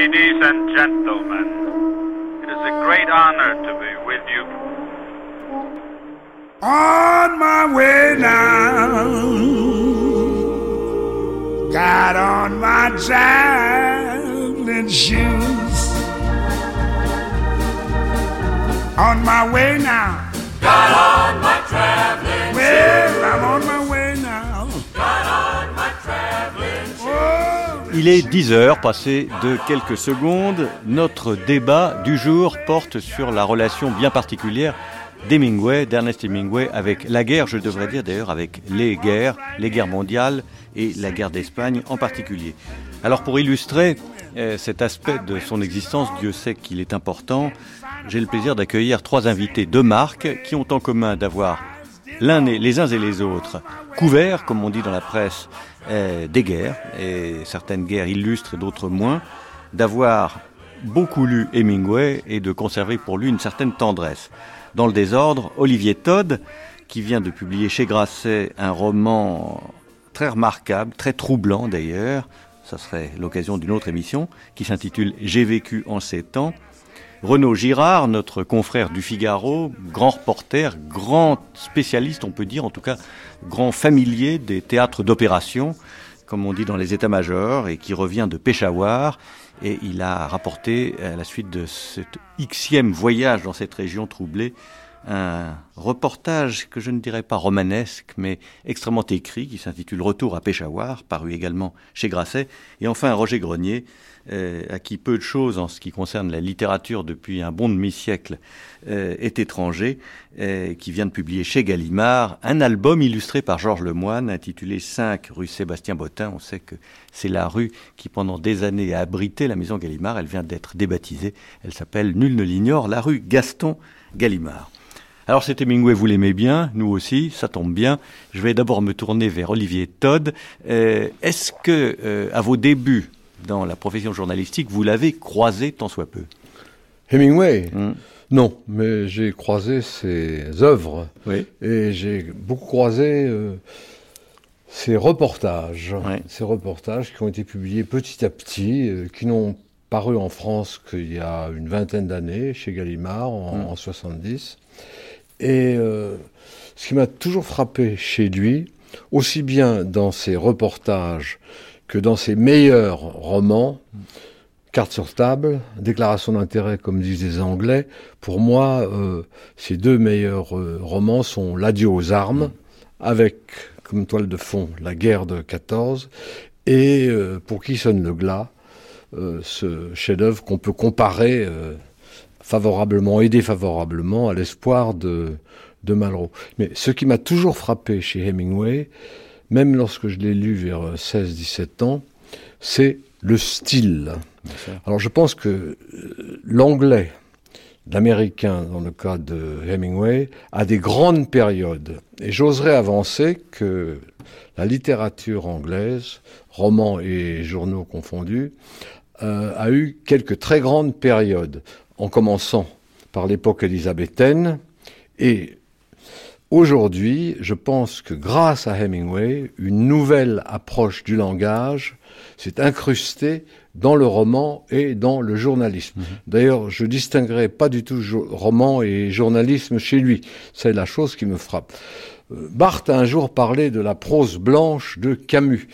Ladies and gentlemen, it is a great honor to be with you. On my way now, got on my traveling shoes. On my way now. Got on Il est 10 heures, passé de quelques secondes. Notre débat du jour porte sur la relation bien particulière d'Ernest Hemingway, avec la guerre, je devrais dire d'ailleurs avec les guerres, les guerres mondiales et la guerre d'Espagne en particulier. Alors pour illustrer euh, cet aspect de son existence, Dieu sait qu'il est important, j'ai le plaisir d'accueillir trois invités de marque qui ont en commun d'avoir l'un les uns et les autres couverts, comme on dit dans la presse, des guerres, et certaines guerres illustres et d'autres moins, d'avoir beaucoup lu Hemingway et de conserver pour lui une certaine tendresse. Dans le désordre, Olivier Todd, qui vient de publier chez Grasset un roman très remarquable, très troublant d'ailleurs, ça serait l'occasion d'une autre émission, qui s'intitule J'ai vécu en ces temps. Renaud Girard, notre confrère du Figaro, grand reporter, grand spécialiste, on peut dire, en tout cas, grand familier des théâtres d'opération, comme on dit dans les états-majors, et qui revient de Peshawar. Et il a rapporté, à la suite de ce xème voyage dans cette région troublée, un reportage que je ne dirais pas romanesque, mais extrêmement écrit, qui s'intitule Retour à Peshawar, paru également chez Grasset. Et enfin, Roger Grenier, euh, à qui peu de choses en ce qui concerne la littérature depuis un bon demi-siècle euh, est étranger, euh, qui vient de publier chez Gallimard un album illustré par Georges Lemoine intitulé 5 rue Sébastien Bottin. On sait que c'est la rue qui pendant des années a abrité la maison Gallimard. Elle vient d'être débaptisée. Elle s'appelle, nul ne l'ignore, la rue Gaston Gallimard. Alors cet Hemingway, vous l'aimez bien, nous aussi, ça tombe bien. Je vais d'abord me tourner vers Olivier Todd. Euh, Est-ce que, euh, à vos débuts dans la profession journalistique, vous l'avez croisé tant soit peu? Hemingway? Hmm. Non, mais j'ai croisé ses œuvres Oui. et j'ai beaucoup croisé euh, ses reportages. Ouais. Ces reportages qui ont été publiés petit à petit, euh, qui n'ont paru en France qu'il y a une vingtaine d'années, chez Gallimard, en, Mm. en 70. Et euh, ce qui m'a toujours frappé chez lui, aussi bien dans ses reportages que dans ses meilleurs romans, Carte sur table, déclaration d'intérêt, comme disent les Anglais. Pour moi, euh, ces deux meilleurs euh, romans sont L'adieu aux armes, avec comme toile de fond la guerre de 14, et euh, Pour qui sonne le glas, euh, ce chef-d'œuvre qu'on peut comparer favorablement et défavorablement à l'espoir de, de Malraux. Mais ce qui m'a toujours frappé chez Hemingway, même lorsque je l'ai lu vers 16-17 ans, c'est le style. Alors je pense que euh, l'anglais, l'américain dans le cas de Hemingway, a des grandes périodes. Et j'oserais avancer que la littérature anglaise, romans et journaux confondus, euh, a eu quelques très grandes périodes, en commençant par l'époque élisabéthaine. Et aujourd'hui, je pense que grâce à Hemingway, une nouvelle approche du langage s'est incrustée dans le roman et dans le journalisme. D'ailleurs, je distinguerai pas du tout roman et journalisme chez lui. C'est la chose qui me frappe. Euh, Barthes a un jour parlé de la prose blanche de Camus.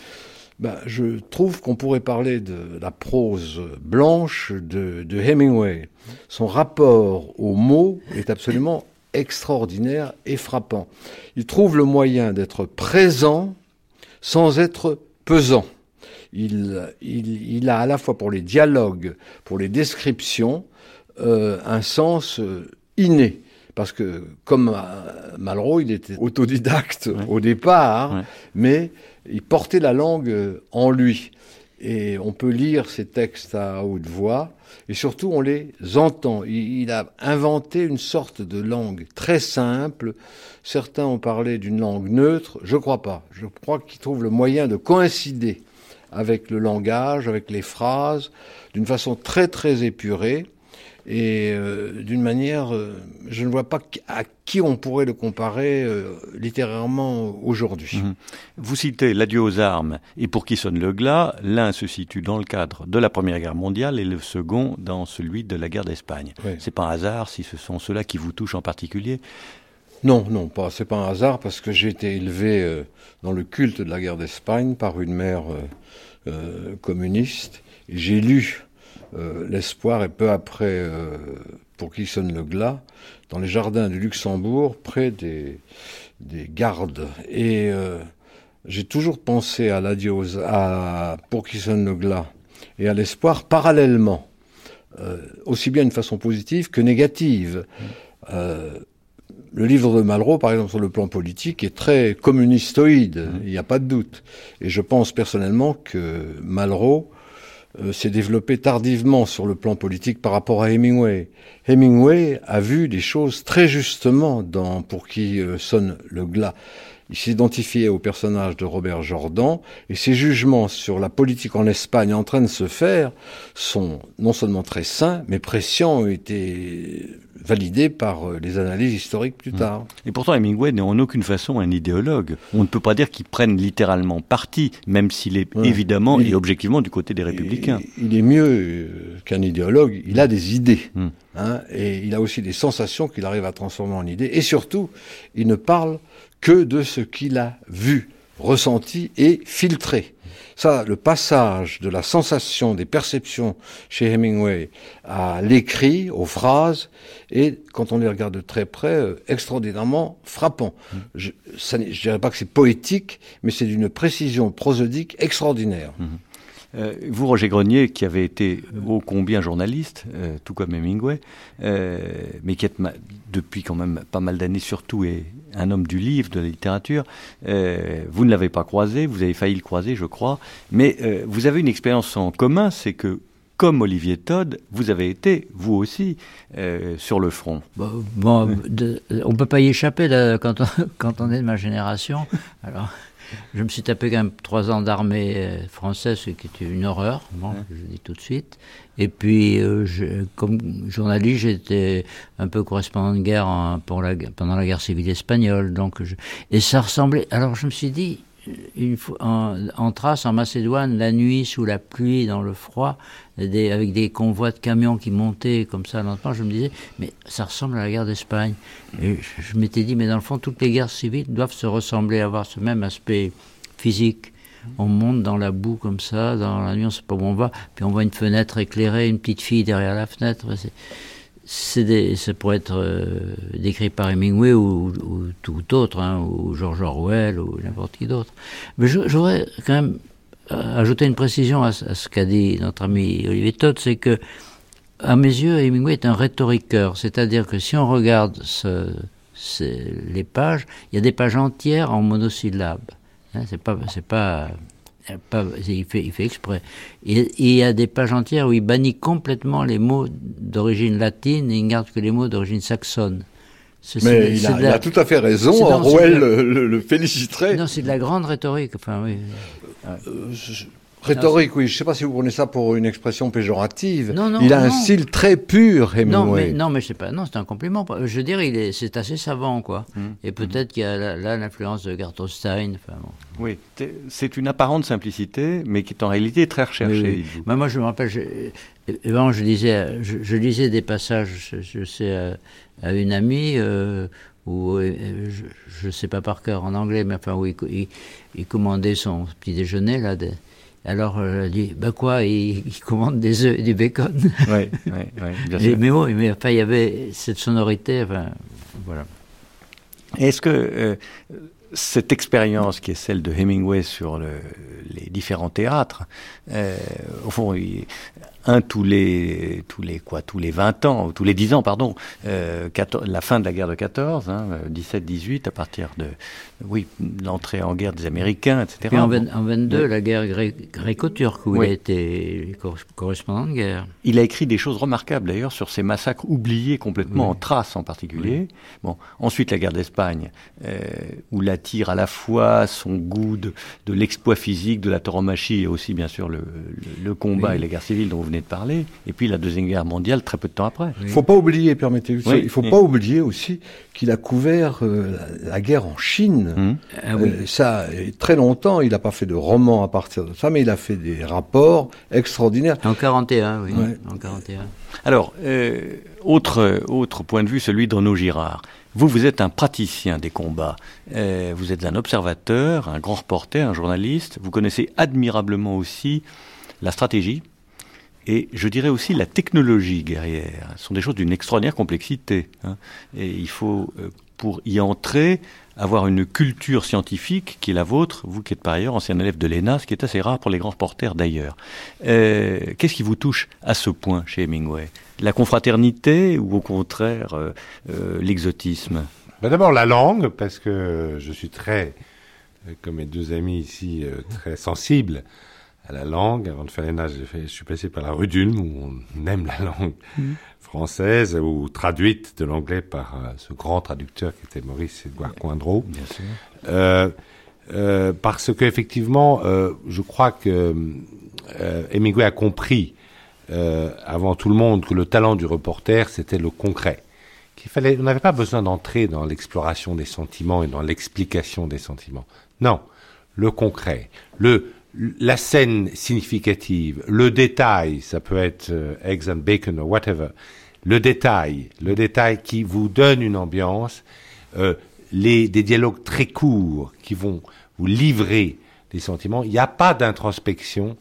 Ben, je trouve qu'on pourrait parler de la prose blanche de, de Hemingway. Son rapport aux mots est absolument extraordinaire et frappant. Il trouve le moyen d'être présent sans être pesant. Il, il, il a à la fois pour les dialogues, pour les descriptions, euh, un sens euh, inné. Parce que, comme euh, Malraux, il était autodidacte au départ, Ouais. mais il portait la langue euh, en lui. Et on peut lire ses textes à haute voix, et surtout on les entend. Il, il a inventé une sorte de langue très simple. Certains ont parlé d'une langue neutre, je crois pas. Je crois qu'il trouve le moyen de coïncider avec le langage, avec les phrases, d'une façon très très épurée. Et euh, d'une manière, euh, je ne vois pas à qui on pourrait le comparer euh, littérairement aujourd'hui. Mhm. Vous citez L'adieu aux armes et Pour qui sonne le glas. L'un se situe dans le cadre de la Première Guerre mondiale et le second dans celui de la guerre d'Espagne. Oui. C'est pas un hasard si ce sont ceux-là qui vous touchent en particulier? Non, non, pas. C'est pas un hasard parce que j'ai été élevé dans le culte de la guerre d'Espagne par une mère communiste. Et J'ai lu euh, L'espoir et peu après euh, Pour qui sonne le glas dans les jardins du Luxembourg près des, des gardes. Et euh, j'ai toujours pensé à l'adieu aux- à Pour qui sonne le glas et à l'espoir parallèlement, aussi bien d'une façon positive que négative. Euh, le livre de Malraux, par exemple, sur le plan politique, est très communistoïde, il n'y a pas de doute. Et je pense personnellement que Malraux euh, s'est développé tardivement sur le plan politique par rapport à Hemingway. Hemingway a vu des choses très justement dans Pour qui euh, sonne le glas. Il s'identifiait au personnage de Robert Jordan et ses jugements sur la politique en Espagne en train de se faire sont non seulement très sains, mais pressions ont été validés par euh, les analyses historiques plus tard. Et pourtant, Hemingway n'est en aucune façon un idéologue. On ne peut pas dire qu'il prenne littéralement parti, même s'il est Ouais. évidemment Il- et objectivement du côté des républicains. Il, il est mieux euh, qu'un idéologue, il a des idées. Hmm. hein, et il a aussi des sensations qu'il arrive à transformer en idées. Et surtout, il ne parle que de ce qu'il a vu, ressenti et filtré. Ça, le passage de la sensation, des perceptions chez Hemingway à l'écrit, aux phrases, est, quand on les regarde de très près, euh, extraordinairement frappant. Je ne dirais pas que c'est poétique, mais c'est d'une précision prosodique extraordinaire. Euh, vous, Roger Grenier, qui avez été ô combien journaliste, euh, tout comme Hemingway, euh, mais qui ma- depuis quand même pas mal d'années surtout et un homme du livre, de la littérature, vous ne l'avez pas croisé, vous avez failli le croiser, je crois, mais vous avez une expérience en commun, c'est que comme Olivier Todd, vous avez été, vous aussi, sur le front. On peut pas y échapper quand, on, est de ma génération. Je me suis tapé quand même trois ans d'armée euh, française, ce qui était une horreur, bon, je le dis tout de suite. Et puis, euh, je- comme journaliste, j'étais un peu correspondant de guerre en- pour la, pendant la guerre civile espagnole. Donc, je- et ça ressemblait. Alors, je me suis dit, en, trace en Macédoine, la nuit, sous la pluie, dans le froid, avec des convois de camions qui montaient comme ça lentement, je me disais, mais ça ressemble à la guerre d'Espagne. Et je, m'étais dit, mais dans le fond, toutes les guerres civiles doivent se ressembler, avoir ce même aspect physique. On monte dans la boue comme ça, dans la nuit, on sait pas où on va, puis on voit une fenêtre éclairée, une petite fille derrière la fenêtre. Des, ça pourrait être euh, décrit par Hemingway ou, ou tout autre, hein, ou George Orwell ou n'importe qui d'autre. Mais je, voudrais quand même euh, ajouter une précision à, ce- qu'a dit notre ami Olivier Todd, c'est que à mes yeux, Hemingway est un rhétoriqueur, c'est-à-dire que si on regarde les pages, il y a des pages entières en monosyllabes. Hein, c'est pas, c'est pas, pas- c'est- il fait, il fait exprès. Et, et il y a des pages entières où il bannit complètement les mots d'origine latine et il ne garde que les mots d'origine saxonne. Mais il a, de il la- a tout à fait raison. Orwell de le, le- le féliciterait. Non, c'est de la grande rhétorique. Enfin, oui. Euh, je- Rhétorique, oui. Je ne sais pas si vous prenez ça pour une expression péjorative. Non, non, il a un non. style très pur, Non, Hemingway. mais, non, mais je sais pas. Non, c'est un compliment. Je veux dire, il est, c'est assez savant, quoi. Et peut-être qu'il y a là, l'influence de Gertrude Stein. Enfin, bon. Oui, c'est- une apparente simplicité, mais qui est en réalité très recherchée. Oui, oui. dites-vous. Mais moi, je me rappelle, je, avant, je lisais, je, je lisais des passages, je, je sais, à, à une amie, euh, où, euh, je ne sais pas par cœur en anglais, mais enfin, où il- il commandait son petit déjeuner, là. des- alors, euh, elle dit, bah quoi, il, il commande des œufs et du bacon. Oui, oui, oui, bien sûr. mais oui, mais enfin, il y avait cette sonorité, enfin, voilà. Est-ce que euh, cette expérience qui est celle de Hemingway sur le- les différents théâtres, euh, au fond, il- un tous les tous les quoi tous les 20 ans ou tous les 10 ans pardon euh, 14 la fin de la guerre de 14 hein, 17 18 à partir de oui l'entrée en guerre des américains etc Puis en, Bon. 20 en 22, Oui. la guerre gré- gréco-turque, où Oui. il a été cor- correspondant de guerre. Il a écrit des choses remarquables d'ailleurs sur ces massacres oubliés complètement, en Thrace en particulier. Bon, ensuite la guerre d'Espagne, euh, où l'attire à la fois son goût de, de l'exploit physique, de la tauromachie et aussi bien sûr le, le, le combat et les guerres civiles dont vous venez venez de parler, et puis la Deuxième Guerre mondiale très peu de temps après. Il faut pas oublier, permettez Oui. il faut Oui. pas oublier aussi qu'il a couvert euh, la, la guerre en Chine. Hum. Ah oui. Euh, ça, très longtemps, il n'a pas fait de roman à partir de ça, mais il a fait des rapports extraordinaires. En 41, oui. Ouais. En 41. Alors, euh, autre, autre point de vue, celui de Renaud Girard. Vous, vous êtes un praticien des combats. Euh, vous êtes un observateur, un grand reporter, un journaliste. Vous connaissez admirablement aussi la stratégie et je dirais aussi la technologie guerrière. Ce sont des choses d'une extraordinaire complexité. hein. Et il faut, euh, pour y entrer, avoir une culture scientifique qui est la vôtre, vous qui êtes par ailleurs ancien élève de l'ENA, ce qui est assez rare pour les grands reporters d'ailleurs. Euh, Qu'est-ce qui vous touche à ce point chez Hemingway? La confraternité ou au contraire euh, l'exotisme? Ben, D'abord la langue, parce que je suis très, comme mes deux amis ici, très sensible à la langue. Avant de faire j'ai fait- je suis passé par la rue d'Ulm, où on aime la langue française, ou traduite de l'anglais par euh, ce grand traducteur qui était Maurice Edouard Coindreau. Bien sûr. Euh, euh, parce que effectivement, euh, je crois que euh, Hemingway a compris euh, avant tout le monde que le talent du reporter c'était le concret. Qu'il fallait, on n'avait pas besoin d'entrer dans l'exploration des sentiments et dans l'explication des sentiments. Non, le concret, le la scène significative, le détail, ça peut être euh, eggs and bacon or whatever, le détail, le détail qui vous donne une ambiance, euh, les, des dialogues très courts qui vont vous livrer des sentiments. Il n'y a pas d'introspection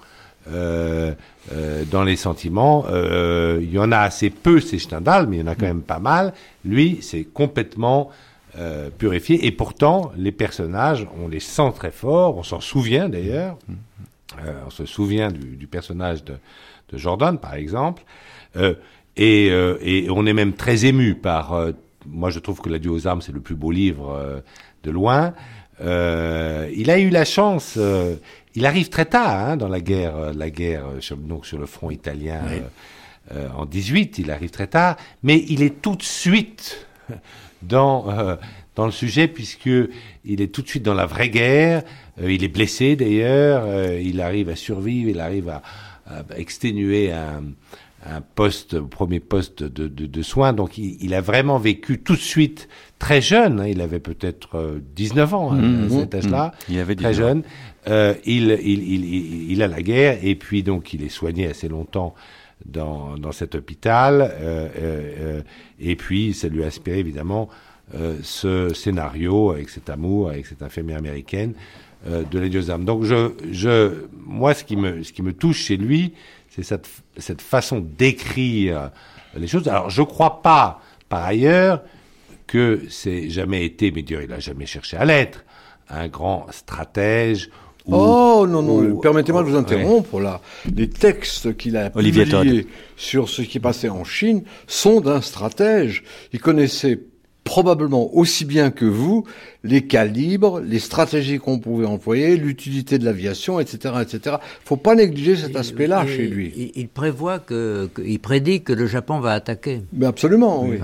euh, euh, dans les sentiments. Euh, il y en a assez peu, c'est Stendhal, mais il y en a quand même pas mal. Lui, c'est complètement euh, purifié. Et pourtant, les personnages, on les sent très forts. On s'en souvient d'ailleurs. Euh, on se souvient du, du personnage de, de Jordan, par exemple. Euh, et, et on est même très ému par. moi, je trouve que L'Adieu aux armes, c'est le plus beau livre de loin. Il a eu la chance. il arrive très tard hein, dans la guerre, la guerre sur, donc sur le front italien en 18. Il arrive très tard, mais il est tout de suite dans euh, dans le sujet puisque il est tout de suite dans la vraie guerre. Euh, il est blessé d'ailleurs. euh, il arrive à survivre. Il arrive à, à exténuer un, un poste, premier poste de, de, de soins. Donc il, il a vraiment vécu tout de suite très jeune. hein. il avait peut-être euh, 19 ans hein, Mhm. à cet âge-là. Il avait Très 19 ans. jeune. Euh, il, il, il, il, il a la guerre et puis donc il est soigné assez longtemps dans, dans cet hôpital. Euh, euh, euh, et puis ça lui a inspiré évidemment ce scénario avec cet amour, avec cette infirmière américaine de la Dieuse âme. Donc je, je, moi ce qui me, ce qui me touche chez lui, c'est cette, cette façon d'écrire les choses. Alors je crois pas par ailleurs que c'est jamais été, mais Dieu il a jamais cherché à l'être, un grand stratège. Ou- Oh non, non, permettez-moi de vous Ouais. interrompre là. Les textes qu'il a Olivier publiés sur ce qui passait en Chine sont d'un stratège. Il connaissait probablement aussi bien que vous les calibres, les stratégies qu'on pouvait employer, l'utilité de l'aviation, etc., etc. Faut pas négliger cet aspect-là chez lui. Il, il prévoit que, que- il prédit que le Japon va attaquer. Mais absolument, oui.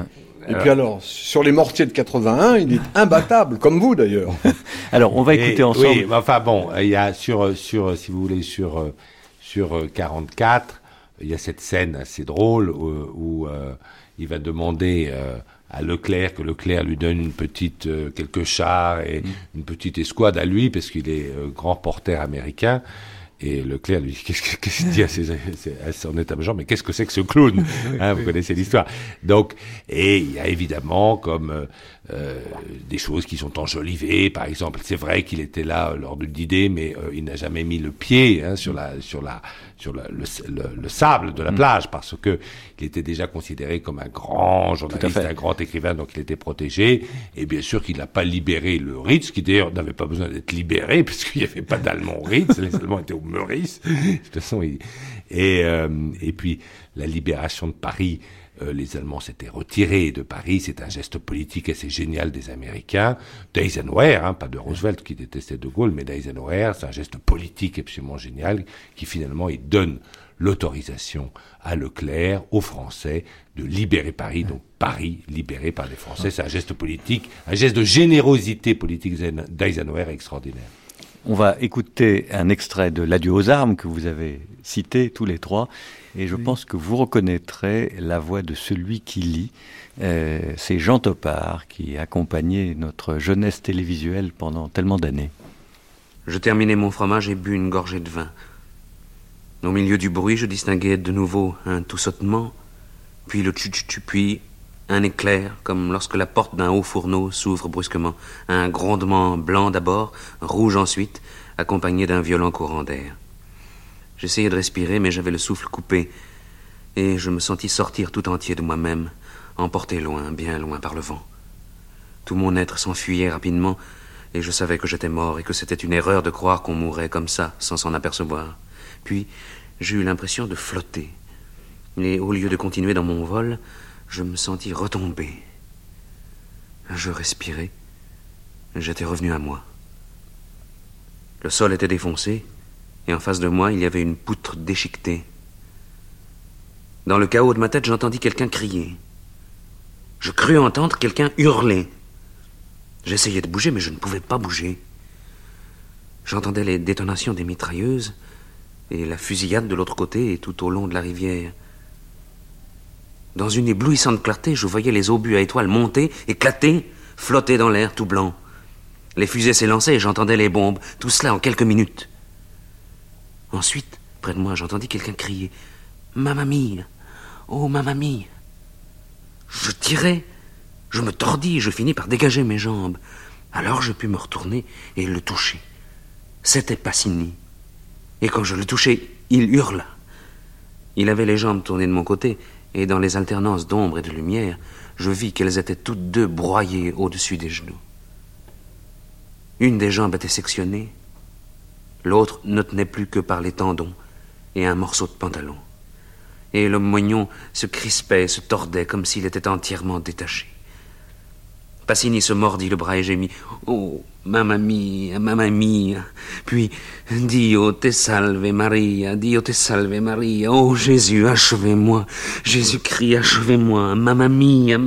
Et puis alors, sur les mortiers de 81, il est imbattable, comme vous d'ailleurs. Alors, on va écouter Et- ensemble. Oui, enfin bon, il y a sur sur si vous voulez sur euh, sur euh, 44, il y a cette scène assez drôle où, où, euh, il va demander euh, à Leclerc que Leclerc lui donne une petite euh, quelques chars et une petite escouade à lui parce qu'il est euh, grand reporter américain. Et Leclerc lui dit qu'est-ce que- qu'est-ce qu'il dit à, ses, à son état-major? Mais qu'est-ce que c'est que ce clown? Hein, Vous connaissez l'histoire. Donc et il y a évidemment comme euh, des choses qui sont enjolivées. Par exemple, c'est vrai qu'il était là euh, lors de l'idée, mais euh, il n'a jamais mis le pied hein, sur la sur la sur la- le, le- le sable de la plage parce que il était déjà considéré comme un grand journaliste, un grand écrivain, donc il était protégé. Et bien sûr qu'il n'a pas libéré le Ritz, qui d'ailleurs n'avait pas besoin d'être libéré puisqu'il n'y avait pas d'Allemand Ritz, les Allemands étaient au Meurice. De toute façon, il- et euh, et puis la libération de Paris. Euh, les Allemands s'étaient retirés de Paris. C'est un geste politique assez génial des Américains. D'Eisenhower, hein, pas de Roosevelt qui détestait De Gaulle, mais d'Eisenhower, c'est un geste politique absolument génial qui finalement donne l'autorisation à Leclerc, aux Français, de libérer Paris. Donc Paris libéré par les Français, c'est un geste politique, un geste de générosité politique d'Eisenhower extraordinaire. On va écouter un extrait de L'adieu aux armes que vous avez cité tous les trois. Et je pense que vous reconnaîtrez la voix de celui qui lit. Euh, C'est Jean Topard qui accompagnait notre jeunesse télévisuelle pendant tellement d'années. Je terminai mon fromage et bus une gorgée de vin. Au milieu du bruit, je distinguai de nouveau un tout sautement, puis le tchu puis un éclair, comme lorsque la porte d'un haut fourneau s'ouvre brusquement, un grondement blanc d'abord, rouge ensuite, accompagné d'un violent courant d'air. J'essayais de respirer, mais j'avais le souffle coupé, et je me sentis sortir tout entier de moi-même, emporté loin, bien loin par le vent. Tout mon être s'enfuyait rapidement, et je savais que j'étais mort et que c'était une erreur de croire qu'on mourrait comme ça, sans s'en apercevoir. Puis, eu l'impression de flotter. Et au lieu de continuer dans mon vol, je me sentis retomber. Je respirais. J'étais revenu à moi. Le sol était défoncé, et en face de moi, il y avait une poutre déchiquetée. Dans le chaos de ma tête, j'entendis quelqu'un crier. Je crus entendre quelqu'un hurler. J'essayais de bouger, mais je ne pouvais pas bouger. J'entendais les détonations des mitrailleuses et la fusillade de l'autre côté et tout au long de la rivière. Dans une éblouissante clarté, je voyais les obus à étoiles monter, éclater, flotter dans l'air tout blanc. Les fusées s'élançaient et j'entendais les bombes, tout cela en quelques minutes. Ensuite, près de moi, j'entendis quelqu'un crier Mamma mia Oh, mamma mia Je tirais, je me tordis, je finis par dégager mes jambes. Alors je pus me retourner et le toucher. C'était Passini. Et quand je le touchai, il hurla. Il avait les jambes tournées de mon côté, et dans les alternances d'ombre et de lumière, je vis qu'elles étaient toutes deux broyées au-dessus des genoux. Une des jambes était sectionnée, l'autre ne tenait plus que par les tendons et un morceau de pantalon. Et le moignon se crispait, se tordait comme s'il était entièrement détaché. Passini se mordit le bras et gémit. Oh, mamma mia, mamma. Puis, Dio te salve Maria, Dio te salve Maria. Oh Jésus, achevez-moi. Jésus-Christ, achevez-moi. Mamma mia.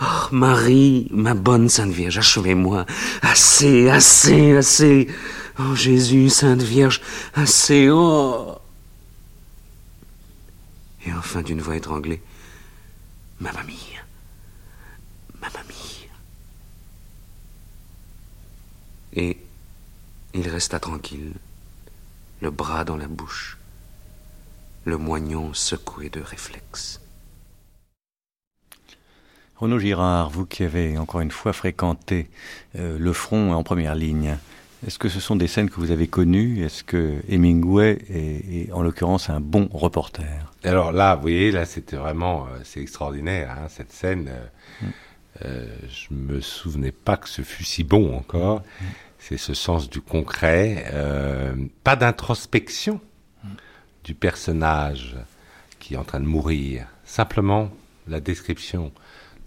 Oh, Marie, ma bonne Sainte Vierge, achevez-moi. Assez, assez, assez. Oh Jésus, Sainte Vierge, assez. Oh. Et enfin, d'une voix étranglée. Mamma mia. Mamma mia. Et il resta tranquille, le bras dans la bouche, le moignon secoué de réflexe. Renaud Girard, vous qui avez encore une fois fréquenté euh, le front en première ligne, est-ce que ce sont des scènes que vous avez connues? Est-ce que Hemingway est, est, en l'occurrence un bon reporter? Alors là, vous voyez, là c'était vraiment euh, c'est extraordinaire hein, cette scène. Euh, mm. euh, je me souvenais pas que ce fût si bon encore. Mm. C'est ce sens du concret, euh, pas d'introspection mm. du personnage qui est en train de mourir. Simplement la description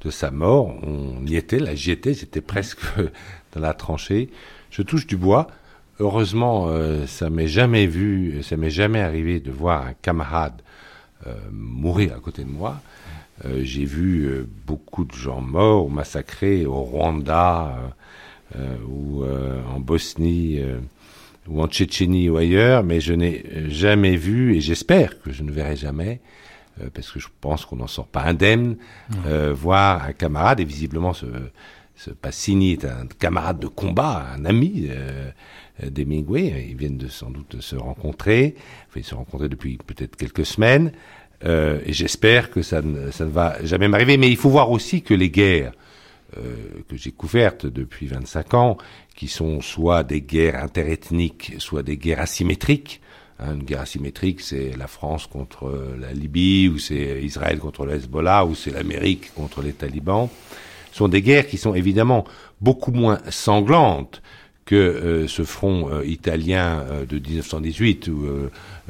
de sa mort. On y était, là j'y étais, j'étais presque dans la tranchée. Je touche du bois. Heureusement, euh, ça m'est jamais vu, ça m'est jamais arrivé de voir un camarade euh, mourir à côté de moi. Euh, j'ai vu euh, beaucoup de gens morts ou massacrés au Rwanda euh, ou en Bosnie ou en Tchétchénie ou ailleurs, mais je n'ai jamais vu et j'espère que je ne verrai jamais parce que je pense qu'on n'en sort pas indemne, mmh. voir un camarade et visiblement ce ce Passini est un camarade de combat, un ami euh, d'Hemingway. Ils viennent de, sans doute de se rencontrer. Enfin, ils se rencontrer depuis peut-être quelques semaines. Euh, et j'espère que ça ne, ça ne va jamais m'arriver. Mais il faut voir aussi que les guerres euh, que j'ai couvertes depuis 25 ans, qui sont soit des guerres interethniques, soit des guerres asymétriques, Hein, une guerre asymétrique, c'est la France contre la Libye, ou c'est Israël contre le Hezbollah, ou c'est l'Amérique contre les talibans sont des guerres qui sont évidemment beaucoup moins sanglantes que euh, ce front euh, italien euh, de 1918 ou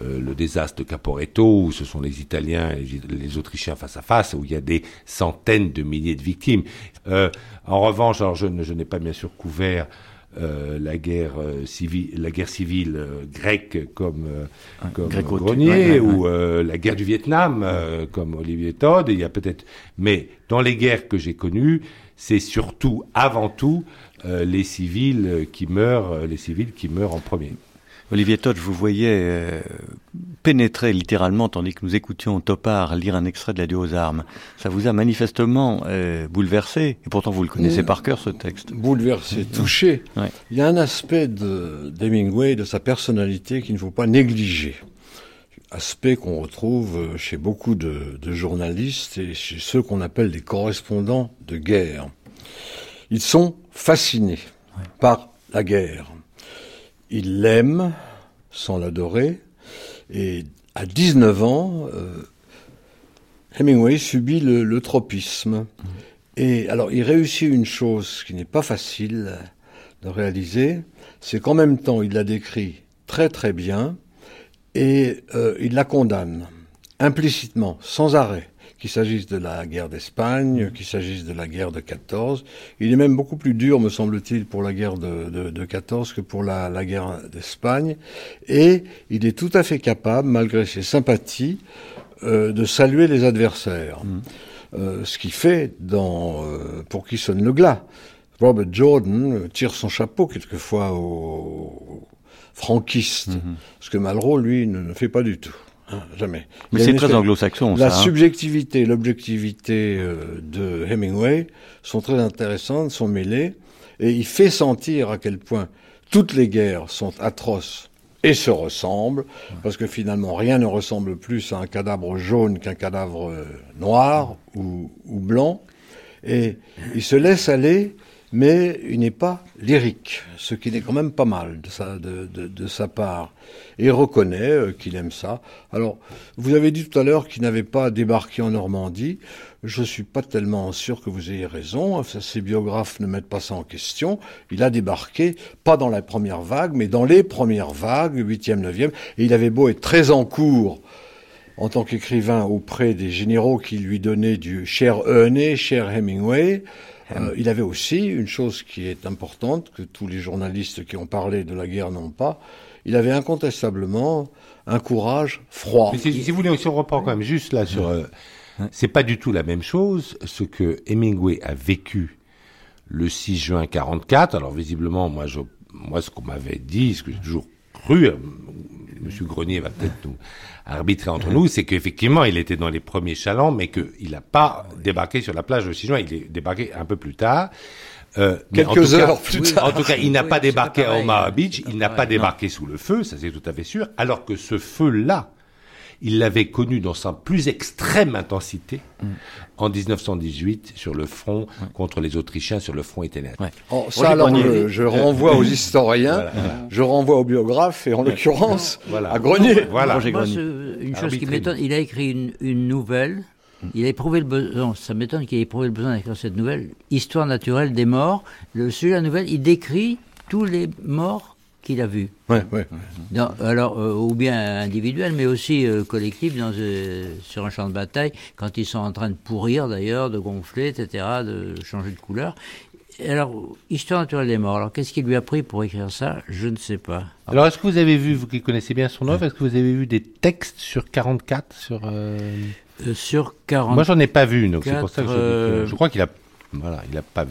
le désastre de Caporetto où ce sont les Italiens et les Autrichiens face à face où il y a des centaines de milliers de victimes. en revanche, alors je, n'ai pas bien sûr couvert la guerre euh, civile, la guerre civile euh, grecque comme Ouais, comme gréco- Grenier ouais, ouais, ouais. ou euh, la guerre du Vietnam euh, comme Olivier Todd. Il y a peut-être, mais dans les guerres que j'ai connues, c'est surtout, avant tout, euh, les civils euh, qui meurent, euh, les civils qui meurent en premier. Olivier Todd, je vous voyais euh, pénétrer littéralement tandis que nous écoutions Topard lire un extrait de l'adieu aux armes. Ça vous a manifestement euh, bouleversé, et pourtant vous le connaissez Mm. par cœur ce texte. bouleversé, touché. Ouais. Il y a un aspect de d'Hemingway, de sa personnalité, qu'il ne faut pas négliger. Aspect qu'on retrouve euh, chez beaucoup de, de journalistes et chez ceux qu'on appelle des correspondants de guerre. Ils sont fascinés par la guerre. Ils l'aiment sans l'adorer. Et à 19 ans, euh, Hemingway subit le, le tropisme. Et alors, il réussit une chose qui n'est pas facile de réaliser, c'est qu'en même temps, il la décrit très très bien et euh, il la condamne implicitement, sans arrêt, qu'il s'agisse de la guerre d'Espagne, qu'il s'agisse de la guerre de 14. Il est même beaucoup plus dur, me semble-t-il, pour la guerre de, de, de 14 que pour la, la guerre d'Espagne. Et il est tout à fait capable, malgré ses sympathies, euh, de saluer les adversaires. Euh, ce qui fait, dans, euh, pour qui sonne le glas, Robert Jordan euh, tire son chapeau quelquefois aux franquistes, ce que Malraux, lui, ne, ne fait pas du tout. Hein, jamais. Mais c'est très anglo-saxon, La ça. hein. subjectivité et l'objectivité euh, de Hemingway sont très intéressantes, sont mêlées, et il fait sentir à quel point toutes les guerres sont atroces et se ressemblent, parce que finalement rien ne ressemble plus à un cadavre jaune qu'un cadavre euh, noir ou, ou blanc, et il se laisse aller, mais il n'est pas lyrique, ce qui n'est quand même pas mal de sa, part. Et il reconnaît euh, qu'il aime ça. Alors, vous avez dit tout à l'heure qu'il n'avait pas débarqué en Normandie. Je suis pas tellement sûr que vous ayez raison. Ses biographes ne mettent pas ça en question. Il a débarqué, pas dans la première vague, mais dans les premières vagues, huitième, neuvième. Et il avait beau être très en cours en tant qu'écrivain auprès des généraux qui lui donnaient du cher Euney, cher Hemingway. Euh, il avait aussi une chose qui est importante, que tous les journalistes qui ont parlé de la guerre n'ont pas. Il avait incontestablement un courage froid. Mais si, si vous voulez, on reprend quand même juste là sur, euh, c'est pas du tout la même chose ce que Hemingway a vécu le 6 juin 44. Alors visiblement, moi, je, moi, ce qu'on m'avait dit, ce que j'ai toujours cru, euh, Monsieur Grenier va peut-être nous arbitrer entre nous, c'est qu'effectivement, il était dans les premiers chalands, mais qu'il n'a pas débarqué sur la plage 6 juin. Il est débarqué un peu plus tard. Euh, Quelques tout cas- heures plus tard. En tout cas, il n'a Oui, pas débarqué à. Omaha Beach, il n'a Ouais, pas non. débarqué sous le feu, ça c'est tout à fait sûr, alors que ce feu-là, il l'avait connu dans sa plus extrême intensité en 1918 sur le front contre les Autrichiens sur le front italien. Ouais. Oh, Roger ça, alors, Grenier. je, je renvoie aux historiens, je renvoie aux biographes, et en l'occurrence, Voilà. à Grenier. Voilà. Moi, une chose qui m'étonne, il a écrit une, une nouvelle. Il a éprouvé le besoin, ça m'étonne qu'il ait éprouvé le besoin d'écrire cette nouvelle, Histoire naturelle des morts. Le sujet de la nouvelle, il décrit tous les morts qu'il a vus. Ouais, ouais. Dans- alors, euh, ou bien individuels, mais aussi euh, collectifs dans, euh, sur un champ de bataille, quand ils sont en train de pourrir d'ailleurs, de gonfler, etc., de changer de couleur. Alors, Histoire naturelle des morts, alors qu'est-ce qu'il lui a pris pour écrire ça? Je ne sais pas. Alors, est-ce que vous avez vu, vous qui connaissez bien son œuvre, est-ce que vous avez vu des textes sur 44 sur sur 40... Moi, j'en ai pas vu, donc c'est pour ça que je, je crois qu'il a, voilà, il a pas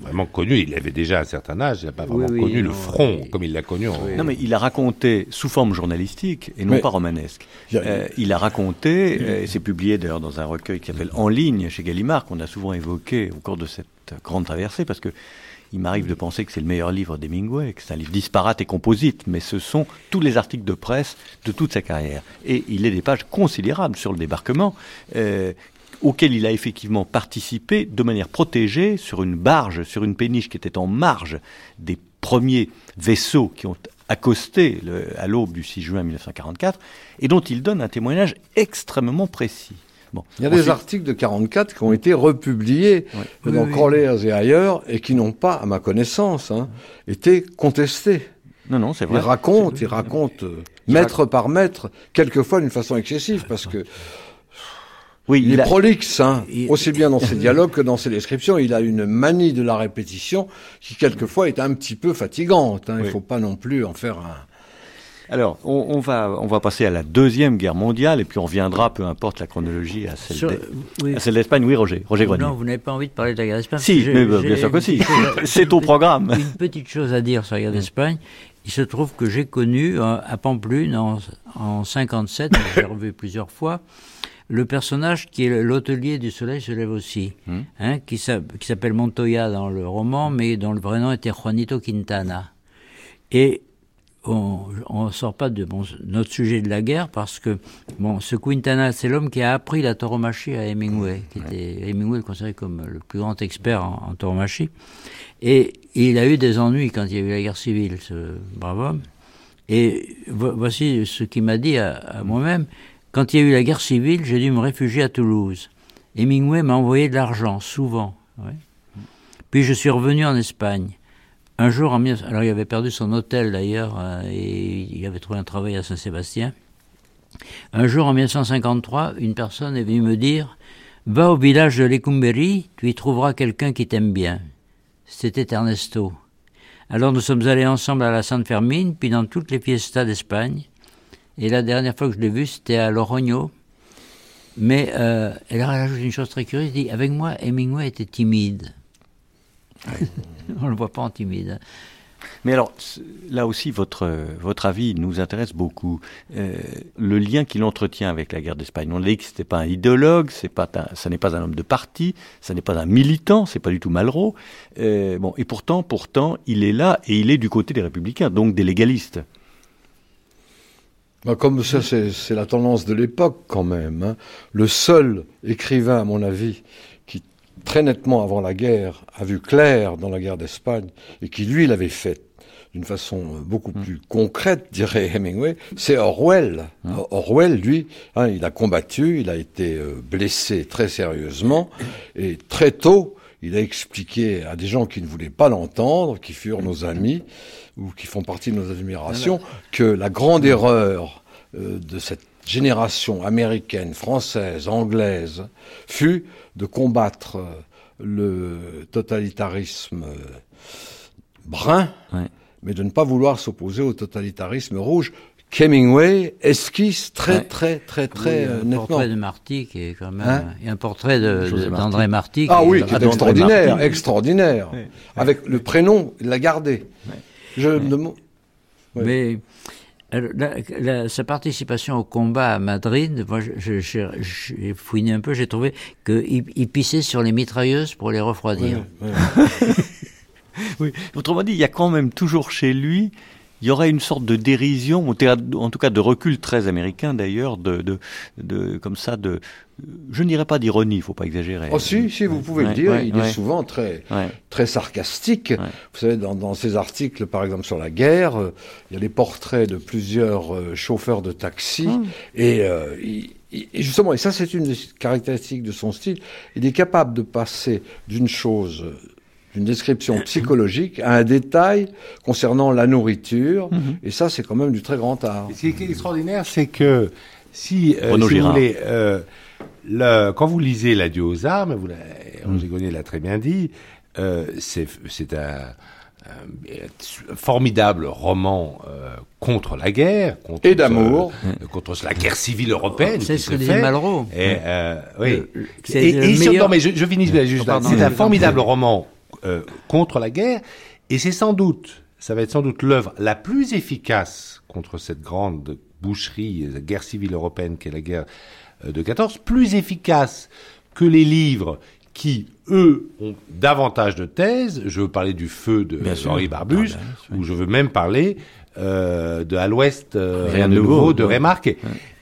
vraiment connu. Il avait déjà un certain âge, il n'a pas vraiment Oui, oui, connu le front oui. comme il l'a connu. En. Non, mais il a raconté sous forme journalistique et non Mais- pas romanesque. Il a- Euh, il a raconté, euh, et c'est publié d'ailleurs dans un recueil qui s'appelle En ligne chez Gallimard, qu'on a souvent évoqué au cours de cette grande traversée, parce que il m'arrive de penser que c'est le meilleur livre d'Hemingway, que c'est un livre disparate et composite, mais ce sont tous les articles de presse de toute sa carrière. Et il est des pages considérables sur le débarquement. euh, auquel il a effectivement participé de manière protégée sur une barge, sur une péniche qui était en marge des premiers vaisseaux qui ont accosté le- à l'aube du 6 juin 1944 et dont il donne un témoignage extrêmement précis. Bon. Il y a des articles de 44 qui ont été republiés dans oui. Et ailleurs et qui n'ont pas, à ma connaissance, hein, été contestés. Non, non, c'est Il vrai. raconte, il raconte euh, mètre par mètre, quelquefois d'une façon excessive, parce que Oui, Il, il est a- prolixe, hein, il- aussi bien dans ses dialogues que dans ses descriptions. Il a une manie de la répétition qui, quelquefois, est un petit peu fatigante. hein. Il Oui. faut pas non plus en faire un... Alors, on, on va, on va passer à la Deuxième Guerre mondiale, et puis on reviendra, peu importe la chronologie, à celle Sur- d'E- oui. à celle d'Espagne. Oui, Roger, Roger Grenier. Non, vous n'avez pas envie de parler de la guerre d'Espagne? Si, mais bah, bien sûr que si. C'est au programme. Une petite chose à dire sur la guerre d'Espagne. Il se trouve que j'ai connu euh, à Pamplune en, en 57, j'ai revu plusieurs fois, le personnage qui est l'hôtelier du soleil se lève aussi, hein, qui s'a- qui s'appelle Montoya dans le roman, mais dont le vrai nom était Juanito Quintana. Et on ne sort pas de bon, notre sujet de la guerre parce que bon, ce Quintana, c'est l'homme qui a appris la tauromachie à Hemingway, qui était Hemingway considéré comme le plus grand expert en, en tauromachie. Et il a eu des ennuis quand il y a eu la guerre civile, ce brave homme. Et vo- voici ce qu'il m'a dit à, à moi-même. Quand il y a eu la guerre civile, j'ai dû me réfugier à Toulouse. Hemingway m'a envoyé de l'argent, souvent. Puis je suis revenu en Espagne. Un jour, en 19 alors il avait perdu son hôtel d'ailleurs, euh, et il avait trouvé un travail à Saint-Sébastien. Un jour, en 1953, une personne est venue me dire Va au village de Lecumberi, tu y trouveras quelqu'un qui t'aime bien. C'était Ernesto. Alors nous sommes allés ensemble à la Sainte Fermine, puis dans toutes les fiestas d'Espagne. Et la dernière fois que je l'ai vu, c'était à Lorogno. Mais euh, elle a rajouté une chose très curieuse, elle dit Avec moi, Hemingway était timide. On ne le voit pas en timide. Mais alors, là aussi, votre, votre avis nous intéresse beaucoup. Euh, le lien qu'il entretient avec la guerre d'Espagne. On a dit que c'était pas un idéologue, pas un, ça n'est pas un homme de parti, ça n'est pas un militant, c'est pas du tout Malraux. Euh, bon, et pourtant, pourtant, il est là et il est du côté des républicains, donc des légalistes. Bah, comme ça, c'est la tendance de l'époque quand même. hein. Le seul écrivain, à mon avis, qui très nettement avant la guerre a vu clair dans la guerre d'Espagne et qui lui l'avait fait d'une façon euh, beaucoup plus concrète, dirait Hemingway, c'est Orwell. Or- Orwell, lui, hein, il a combattu, il a été euh, blessé très sérieusement et très tôt, il a expliqué à des gens qui ne voulaient pas l'entendre, qui furent nos amis ou qui font partie de nos admirations, que la grande erreur euh, de cette génération américaine, française, anglaise, fut de combattre euh, le totalitarisme euh, brun, Ouais. mais de ne pas vouloir s'opposer au totalitarisme rouge qu'Hemingway esquisse très, Ouais. très, très, très Oui, euh, un nettement. portrait de Marty qui est quand même. Hein il y a un portrait de- Marty. d'André Marty. Ah qui oui, est- qui est D'André extraordinaire, Marty. extraordinaire. Avec le prénom, il l'a gardé. Je me demande-. Mais alors, la- la- sa participation au combat à Madrid, moi, j'ai fouiné un peu, j'ai trouvé qu'il il pissait sur les mitrailleuses pour les refroidir. Oui. Autrement dit, il y a quand même toujours chez lui, il y aurait une sorte de dérision, en tout cas de recul très américain d'ailleurs, de, de, de, comme ça, de, je n'irais pas d'ironie, il faut pas exagérer. Oh si, si, vous pouvez Ouais, le dire, ouais, il ouais. est souvent très, très sarcastique. Vous savez, dans, dans ses articles, par exemple, sur la guerre, euh, il y a les portraits de plusieurs euh, chauffeurs de taxi, Mmh. et, euh, il- et justement, et ça c'est une des caractéristiques de son style, il est capable de passer d'une chose, d'une description psychologique à un détail concernant la nourriture, Mmh. et ça c'est quand même du très grand art. Et Ce qui est extraordinaire, c'est que si, euh, si vous Girard. voulez, euh, le, quand vous lisez l'adieu aux armes, vous l'avez- Roger Gonnet l'a très bien dit, euh, c'est un, un formidable roman euh, contre la guerre, contre Et d'amour. euh, contre la guerre civile européenne. C'est ce que disait. Malraux. Et, euh, oui. Le- Et, le et sur- meilleur- non, mais je, je finis, juste là. pardon, C'est un formidable roman euh, contre la guerre, et c'est sans doute, ça va être sans doute l'œuvre la plus efficace contre cette grande boucherie, la guerre civile européenne qu'est la guerre euh, de 14, plus efficace que les livres qui, eux, ont davantage de thèses. Je veux parler du feu de Bien sûr. Henri Barbus, Ah, ben, ou je veux même parler euh, de À l'Ouest, euh, Rien de nouveau, de ouais. Remarque. Et,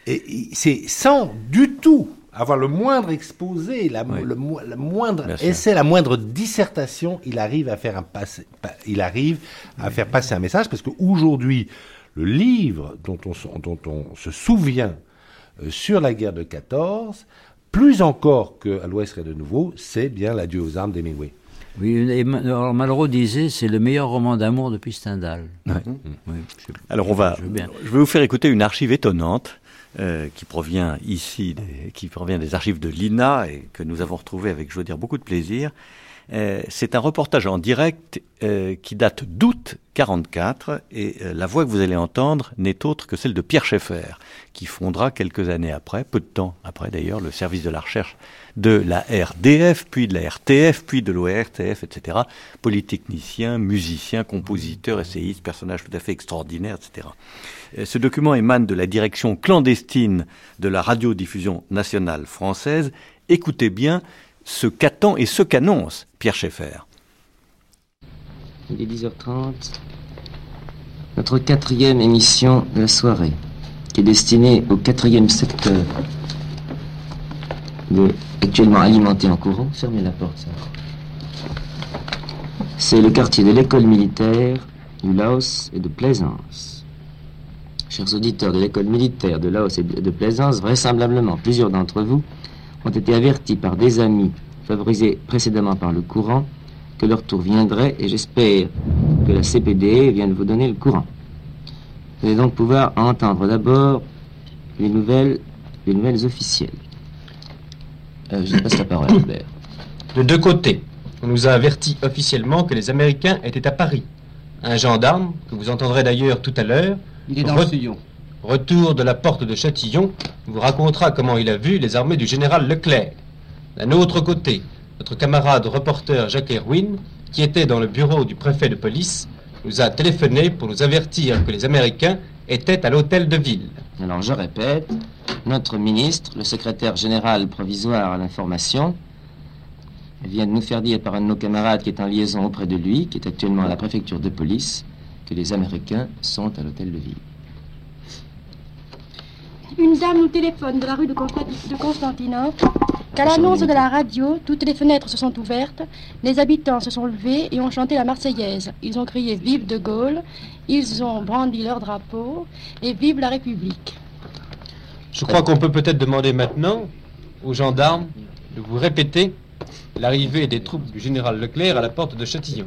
et c'est sans du tout avoir le moindre exposé, la, le, mo- le moindre Bien sûr. essai, la moindre dissertation, il arrive à faire un passé, pa- il arrive à faire passer un message parce qu'aujourd'hui, le livre dont on, se- dont on se souvient euh, sur la guerre de 14, plus encore qu'à l'Ouest et de nouveau, c'est bien l'adieu aux armes d'Hemingway. Oui, et alors Malraux disait c'est le meilleur roman d'amour depuis Stendhal. Oui, je- Alors on va, je veux bien. je vais vous faire écouter une archive étonnante euh, qui provient ici, des, qui provient des archives de l'INA et que nous avons retrouvé avec, je veux dire, beaucoup de plaisir. Euh, c'est un reportage en direct euh, qui date d'août 44 et euh, la voix que vous allez entendre n'est autre que celle de Pierre Schaeffer, qui fondera quelques années après, peu de temps après d'ailleurs, le service de la recherche de la RDF, puis de la RTF, puis de l'ORTF, etc. Polytechnicien, musicien, compositeur, essayiste, personnage tout à fait extraordinaire, etc. Ce document émane de la direction clandestine de la radiodiffusion nationale française. Écoutez bien ce qu'attend et ce qu'annonce Pierre Schaeffer. Il est 10h30. Notre quatrième émission de la soirée, qui est destinée au quatrième secteur, actuellement alimenté en courant. Fermez la porte, ça. C'est le quartier de l'école militaire, du Laos et de Plaisance. Chers auditeurs de l'école militaire de Laos et de Plaisance, vraisemblablement plusieurs d'entre vous ont été avertis par des amis favorisés précédemment par le courant que leur tour viendrait et j'espère que la CPD vient de vous donner le courant. Vous allez donc pouvoir entendre d'abord les nouvelles, les nouvelles officielles. Euh, je passe la parole à Albert. De deux côtés, on nous a averti officiellement que les Américains étaient à Paris. Un gendarme, que vous entendrez d'ailleurs tout à l'heure, Il est dans le studio. Retour de la porte de Châtillon, vous racontera comment il a vu les armées du général Leclerc. D'un autre côté, notre camarade reporter Jacques Erwin, qui était dans le bureau du préfet de police, nous a téléphoné pour nous avertir que les Américains étaient à l'hôtel de ville. Alors je répète, notre ministre, le secrétaire général provisoire à l'information, vient de nous faire dire par un de nos camarades qui est en liaison auprès de lui, qui est actuellement à la préfecture de police, que les Américains sont à l'hôtel de ville. Une dame nous téléphone de la rue de, Constanti- de Constantinople qu'à l'annonce de la radio, toutes les fenêtres se sont ouvertes, les habitants se sont levés et ont chanté la Marseillaise. Ils ont crié Vive de Gaulle, ils ont brandi leur drapeau et Vive la République. Je crois qu'on peut peut-être demander maintenant aux gendarmes de vous répéter l'arrivée des troupes du général Leclerc à la porte de Châtillon.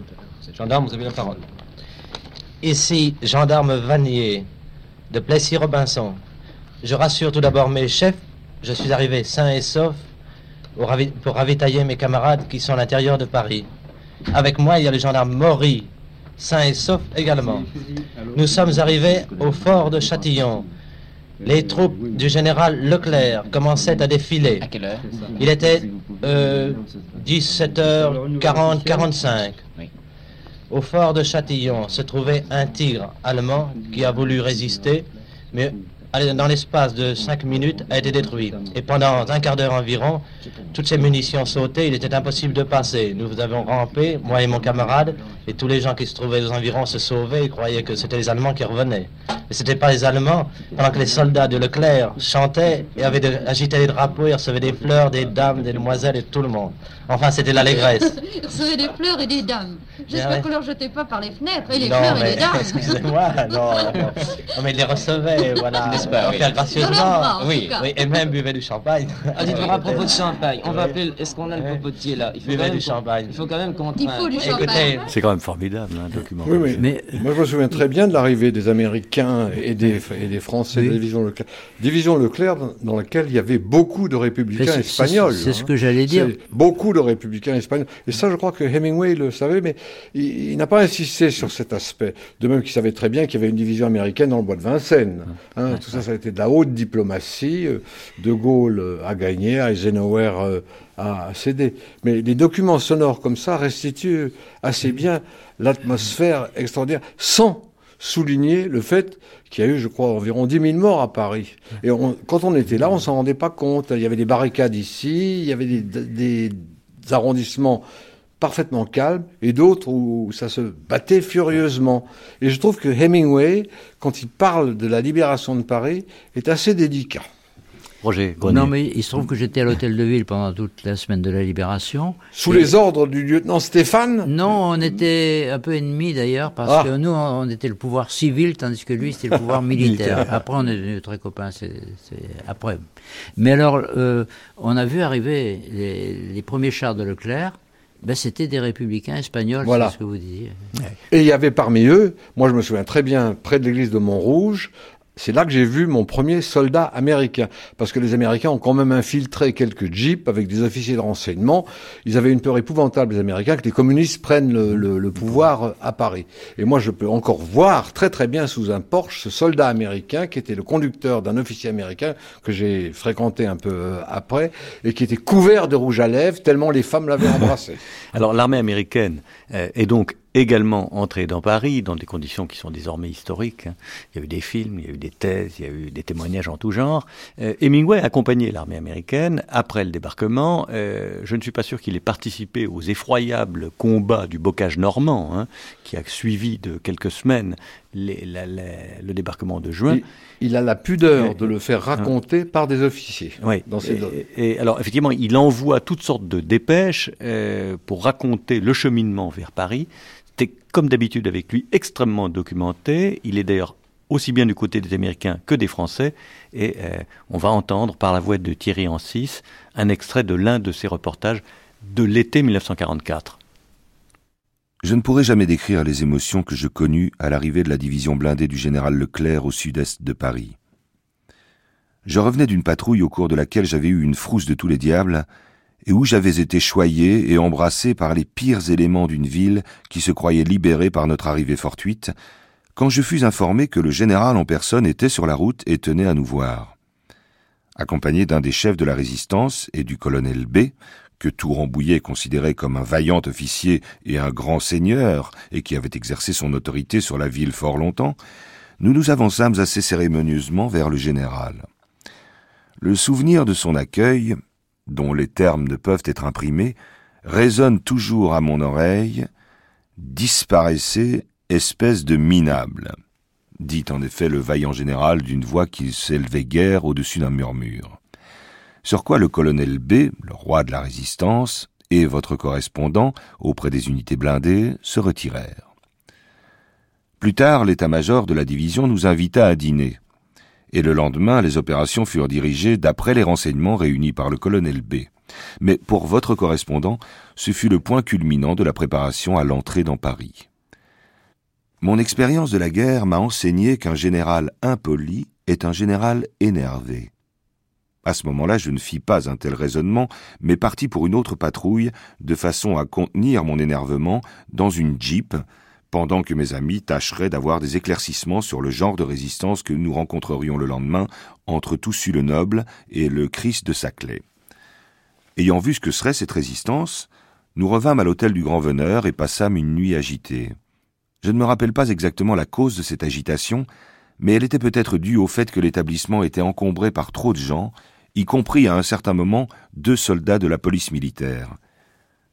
Gendarme, vous avez la parole. Ici, gendarme Vanier, de Plessis-Robinson. Je rassure tout d'abord mes chefs, je suis arrivé sain et sauf pour ravitailler mes camarades qui sont à l'intérieur de Paris. Avec moi, il y a le gendarme Maury, sain et sauf également. Nous sommes arrivés au fort de Châtillon. Les troupes du général Leclerc commençaient à défiler. À quelle heure? Il était euh, 17h40-45. Oui. Au fort de Châtillon se trouvait un tigre allemand qui a voulu résister, mais dans l'espace de cinq minutes a été détruit. Et pendant un quart d'heure environ, toutes ces munitions sautaient, il était impossible de passer. Nous avons rampé, moi et mon camarade, et tous les gens qui se trouvaient aux environs se sauvaient et croyaient que c'était les Allemands qui revenaient. Mais ce n'était pas les Allemands, pendant que les soldats de Leclerc chantaient et avaient de- agité les drapeaux, ils recevaient des fleurs, des dames, des demoiselles et tout le monde. Enfin, c'était l'allégresse. Ils recevaient des fleurs et des dames. J'espère ouais. qu'on leur jetait pas par les fenêtres. Et les non, fleurs mais, et les dames. excusez-moi, non, non. Non, mais ils les recevaient, voilà. N'est-ce pas, oui. Faire gracieusement. bras, Oui, oui, et même buvaient du champagne. Ah, dites-moi, à propos de champagne, on va appeler. Est-ce qu'on a le popotier là? Il faut Buvez du champagne. Il faut quand même qu'on. Il faut du champagne. C'est quand même formidable, hein, un document. Oui, oui. Mais Moi, je me souviens très bien de l'arrivée des Américains et des, et des Français Oui. de la division Leclerc. Division Leclerc dans- laquelle il y avait beaucoup de républicains espagnols. c'est ce hein. que j'allais dire. Beaucoup de républicains espagnols. Et ça, je crois que Hemingway le savait, mais il, il n'a pas insisté sur cet aspect. De même qu'il savait très bien qu'il y avait une division américaine dans le bois de Vincennes. Hein, tout ça, ça a été de la haute diplomatie. Euh, De Gaulle euh, a gagné, Eisenhower euh, a cédé. Mais les documents sonores comme ça restituent assez bien l'atmosphère extraordinaire, sans souligner le fait qu'il y a eu, je crois, environ 10 000 morts à Paris. Et on- quand on était là, on s'en rendait pas compte. Il y avait des barricades ici, il y avait des, des arrondissements parfaitement calmes et d'autres où ça se battait furieusement. Et je trouve que Hemingway, quand il parle de la libération de Paris, est assez délicat. Roger Grenier. non, mais il se trouve que j'étais à l'hôtel de ville pendant toute la semaine de la Libération. Sous Et- les ordres du lieutenant Stéphane? Non, on était un peu ennemis d'ailleurs, parce Ah. que nous, on était le pouvoir civil, tandis que lui, c'était le pouvoir militaire. Après, on est devenus très copains, c'est après. Mais alors, euh, on a vu arriver les, les premiers chars de Leclerc, ben, c'était des républicains espagnols, Voilà. c'est ce que vous disiez. Et il y avait parmi eux, moi je me souviens très bien, près de l'église de Montrouge, c'est là que j'ai vu mon premier soldat américain. Parce que les Américains ont quand même infiltré quelques jeeps avec des officiers de renseignement. Ils avaient une peur épouvantable, les Américains, que les communistes prennent le, le- le pouvoir à Paris. Et moi, je peux encore voir très très bien sous un Porsche ce soldat américain qui était le conducteur d'un officier américain que j'ai fréquenté un peu euh, après et qui était couvert de rouge à lèvres tellement les femmes l'avaient embrassé. Alors l'armée américaine euh, est donc également entrée dans Paris dans des conditions qui sont désormais historiques. hein. Il y a eu des films, il y a eu des thèses, il y a eu des témoignages en tout genre. Euh, Hemingway a accompagné l'armée américaine après le débarquement. Euh, je ne suis pas sûr qu'il ait participé aux effroyables combats du bocage normand, hein, qui a suivi de quelques semaines les- la- la- le débarquement de juin. Il, il a la pudeur de le faire raconter par des officiers. Oui. Dans ses et, et alors effectivement, il envoie toutes sortes de dépêches euh, pour raconter le cheminement vers Paris. C'était comme d'habitude avec lui extrêmement documenté. Il est d'ailleurs aussi bien du côté des Américains que des Français. Et euh, on va entendre par la voix de Thierry Ancis un extrait de l'un de ses reportages de l'été 1944. Je ne pourrai jamais décrire les émotions que je connus à l'arrivée de la division blindée du général Leclerc au sud-est de Paris. Je revenais d'une patrouille au cours de laquelle j'avais eu une frousse de tous les diables, et où j'avais été choyé et embrassé par les pires éléments d'une ville qui se croyait libérée par notre arrivée fortuite, quand je fus informé que le général en personne était sur la route et tenait à nous voir. Accompagné d'un des chefs de la résistance et du colonel B, que tout Rambouillet considérait comme un vaillant officier et un grand seigneur, et qui avait exercé son autorité sur la ville fort longtemps, nous nous avançâmes assez cérémonieusement vers le général. Le souvenir de son accueil, dont les termes ne peuvent être imprimés, résonne toujours à mon oreille, disparaissez, espèce de minable, dit en effet le vaillant général d'une voix qui s'élevait guère au-dessus d'un murmure. Sur quoi le colonel B, le roi de la résistance, et votre correspondant, auprès des unités blindées, se retirèrent. Plus tard, l'état-major de la division nous invita à dîner, et le lendemain, les opérations furent dirigées d'après les renseignements réunis par le colonel B. Mais pour votre correspondant, ce fut le point culminant de la préparation à l'entrée dans Paris. Mon expérience de la guerre m'a enseigné qu'un général impoli est un général énervé. À ce moment-là, je ne fis pas un tel raisonnement, mais partis pour une autre patrouille, de façon à contenir mon énervement dans une jeep, pendant que mes amis tâcheraient d'avoir des éclaircissements sur le genre de résistance que nous rencontrerions le lendemain entre Toussus-le-Noble et le Christ de Saclay. Ayant vu ce que serait cette résistance, nous revînmes à l'hôtel du Grand Veneur et passâmes une nuit agitée. Je ne me rappelle pas exactement la cause de cette agitation, mais elle était peut-être due au fait que l'établissement était encombré par trop de gens, y compris à un certain moment deux soldats de la police militaire.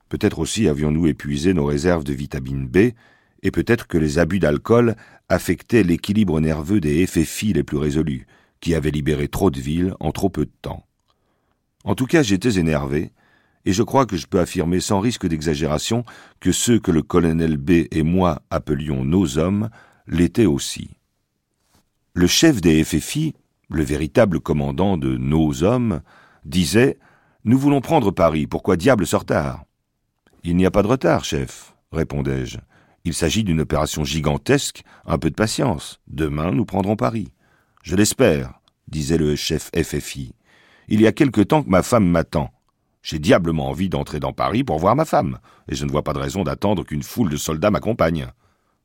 Peut-être aussi avions-nous épuisé nos réserves de vitamine B, et peut-être que les abus d'alcool affectaient l'équilibre nerveux des FFI les plus résolus, qui avaient libéré trop de villes en trop peu de temps. En tout cas, j'étais énervé, et je crois que je peux affirmer sans risque d'exagération que ceux que le colonel B et moi appelions nos hommes l'étaient aussi. Le chef des FFI, le véritable commandant de nos hommes, disait Nous voulons prendre Paris, pourquoi diable ce retard Il n'y a pas de retard, chef, répondais-je. Il s'agit d'une opération gigantesque, un peu de patience. Demain, nous prendrons Paris. Je l'espère, disait le chef FFI. Il y a quelque temps que ma femme m'attend. J'ai diablement envie d'entrer dans Paris pour voir ma femme, et je ne vois pas de raison d'attendre qu'une foule de soldats m'accompagne.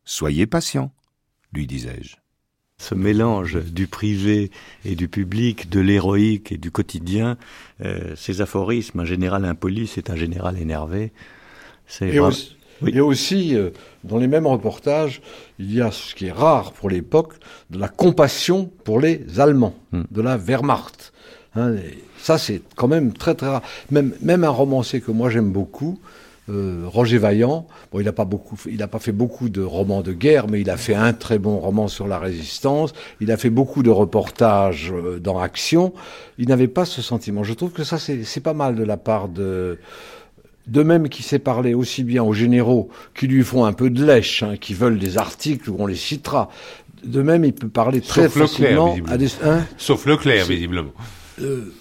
Soyez patient, lui disais-je. Ce mélange du privé et du public, de l'héroïque et du quotidien, euh, ces aphorismes, un général impoli, c'est un général énervé. C'est Aussi, et aussi, euh, dans les mêmes reportages, il y a ce qui est rare pour l'époque, de la compassion pour les Allemands, de la Wehrmacht. Hein, ça, c'est quand même très très rare. Même, même un romancier que moi j'aime beaucoup, euh, Roger Vaillant, bon, il n'a pas beaucoup, il n'a pas fait beaucoup de romans de guerre, mais il a fait un très bon roman sur la résistance. Il a fait beaucoup de reportages euh, dans Action. Il n'avait pas ce sentiment. Je trouve que ça, c'est c'est pas mal de la part de de même qu'il sait parler aussi bien aux généraux qui lui font un peu de lèche, hein, qui veulent des articles où on les citera. De même, il peut parler très Sauf facilement à des. hein Sauf Leclerc, visiblement. euh,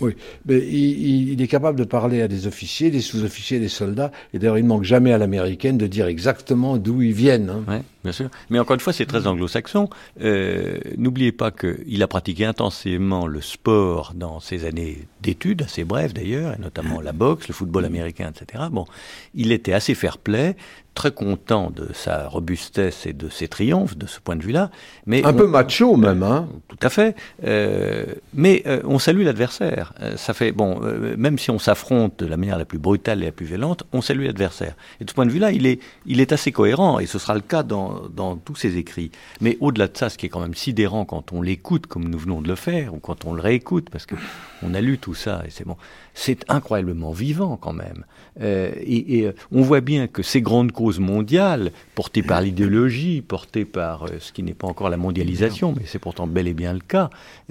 Oui, mais il, est capable de parler à des officiers, des sous-officiers, des soldats, et d'ailleurs il ne manque jamais à l'américaine de dire exactement d'où ils viennent. Hein. Ouais, bien sûr. Mais encore une fois, c'est très anglo-saxon. Euh, N'oubliez pas qu'il a pratiqué intensément le sport dans ses années d'études, assez brèves d'ailleurs, et notamment la boxe, le football américain, etc. Bon, il était assez fair-play, très content de sa robustesse et de ses triomphes de ce point de vue-là. Mais un peu macho même, hein Tout à fait. Euh, mais euh, on salue l'adversaire. Euh, ça fait bon, euh, même si on s'affronte de la manière la plus brutale et la plus violente, on salue l'adversaire. Et de ce point de vue-là, il est, il est assez cohérent, et ce sera le cas dans, dans tous ses écrits. Mais au-delà de ça, ce qui est quand même sidérant quand on l'écoute, comme nous venons de le faire, ou quand on le réécoute, parce que on a lu tout ça, et c'est bon, c'est incroyablement vivant quand même. Euh, et, et, on voit bien que ces grandes causes mondiales, portées par l'idéologie, portées par euh, ce qui n'est pas encore la mondialisation, mais c'est pourtant bel et bien le cas,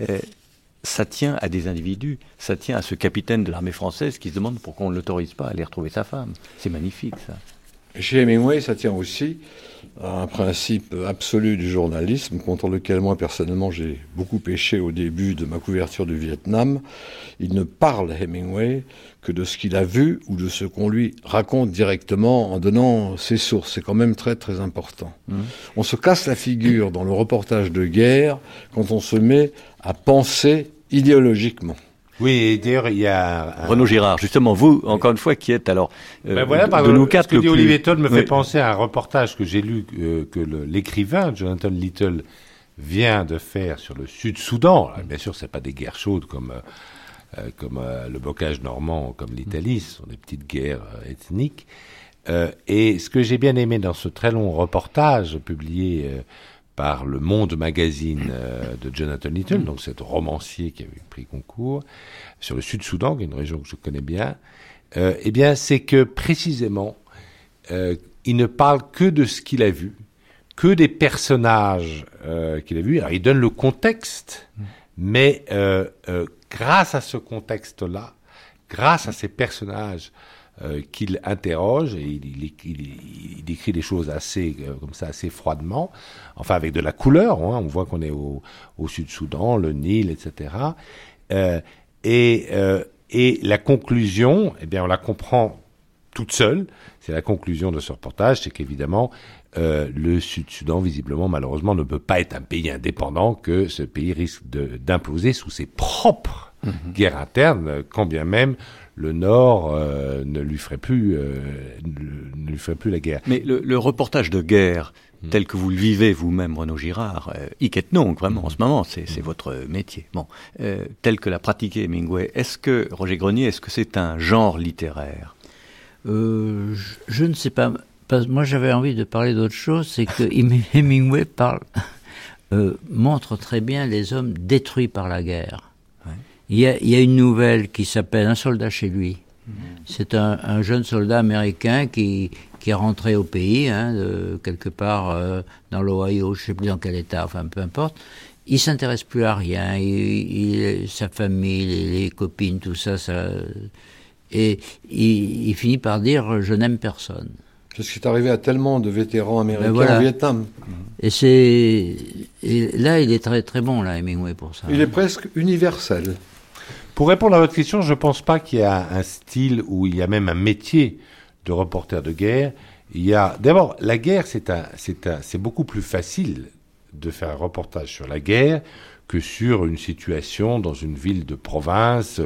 euh, ça tient à des individus, ça tient à ce capitaine de l'armée française qui se demande pourquoi on ne l'autorise pas à aller retrouver sa femme. C'est magnifique ça. Chez Hemingway, ça tient aussi à un principe absolu du journalisme contre lequel moi personnellement j'ai beaucoup péché au début de ma couverture du Vietnam. Il ne parle Hemingway que de ce qu'il a vu ou de ce qu'on lui raconte directement en donnant ses sources. C'est quand même très très important. Mmh. On se casse la figure dans le reportage de guerre quand on se met à penser idéologiquement. Oui, d'ailleurs, il y a... Un... Renaud Girard, justement, vous, encore une fois, qui êtes alors... Euh, ben voilà, par de nous quatre, ce que dit plus... Olivier Todd me oui. fait penser à un reportage que j'ai lu, euh, que l'écrivain Jonathan Little vient de faire sur le Sud-Soudan. Bien sûr, c'est pas des guerres chaudes comme... Euh, comme le bocage normand, comme l'Italie, ce sont des petites guerres ethniques. et ce que j'ai bien aimé dans ce très long reportage publié par le Monde Magazine euh, de Jonathan Little, donc cet romancier qui a eu pris concours, sur le Sud-Soudan, qui est une région que je connais bien, euh, eh bien, c'est que précisément, euh, il ne parle que de ce qu'il a vu, que des personnages qu'il a vus. Alors, il donne le contexte, mais grâce à ce contexte-là, grâce à ces personnages euh, qu'il interroge et il, il, il, il, décrit des choses assez euh, comme ça assez froidement, enfin avec de la couleur. Hein, on voit qu'on est au, au Sud-Soudan, le Nil, etc. Euh, et, euh, et la conclusion, eh bien, on la comprend toute seule. C'est la conclusion de ce reportage, c'est qu'évidemment, euh, le Sud-Soudan, visiblement, malheureusement, ne peut pas être un pays indépendant, que ce pays risque d'imploser sous ses propres mmh. guerres internes, quand bien même le Nord euh, ne lui ferait plus, euh, ne lui ferait plus la guerre. Mais le, le reportage de guerre mmh. tel que vous le vivez vous-même, Renaud Girard, euh, hic et non, vraiment, mmh. en ce moment, c'est mmh. votre métier. Bon, euh, tel que l'a pratiqué Hemingway, est-ce que, Roger Grenier, est-ce que c'est un genre littéraire? Euh, je, je, ne sais pas. Parce, moi, j'avais envie de parler d'autre chose, c'est que Hemingway parle, euh, montre très bien les hommes détruits par la guerre. Il y, a, il y a, une nouvelle qui s'appelle Un soldat chez lui. Mmh. C'est un, un, jeune soldat américain qui, qui est rentré au pays, hein, de, quelque part euh, dans l'Ohio, je ne sais plus dans quel état, enfin peu importe. Il s'intéresse plus à rien, il, il, sa famille, les, les, copines, tout ça, ça et il, il finit par dire je n'aime personne. C'est ce qui est arrivé à tellement de vétérans américains ben voilà. au Vietnam. Et c'est là il est très très bon là Hemingway pour ça. Il est presque universel. Pour répondre à votre question, je ne pense pas qu'il y a un style où il y a même un métier de reporter de guerre. Il y a d'abord la guerre, c'est un, c'est un, c'est beaucoup plus facile de faire un reportage sur la guerre que sur une situation dans une ville de province,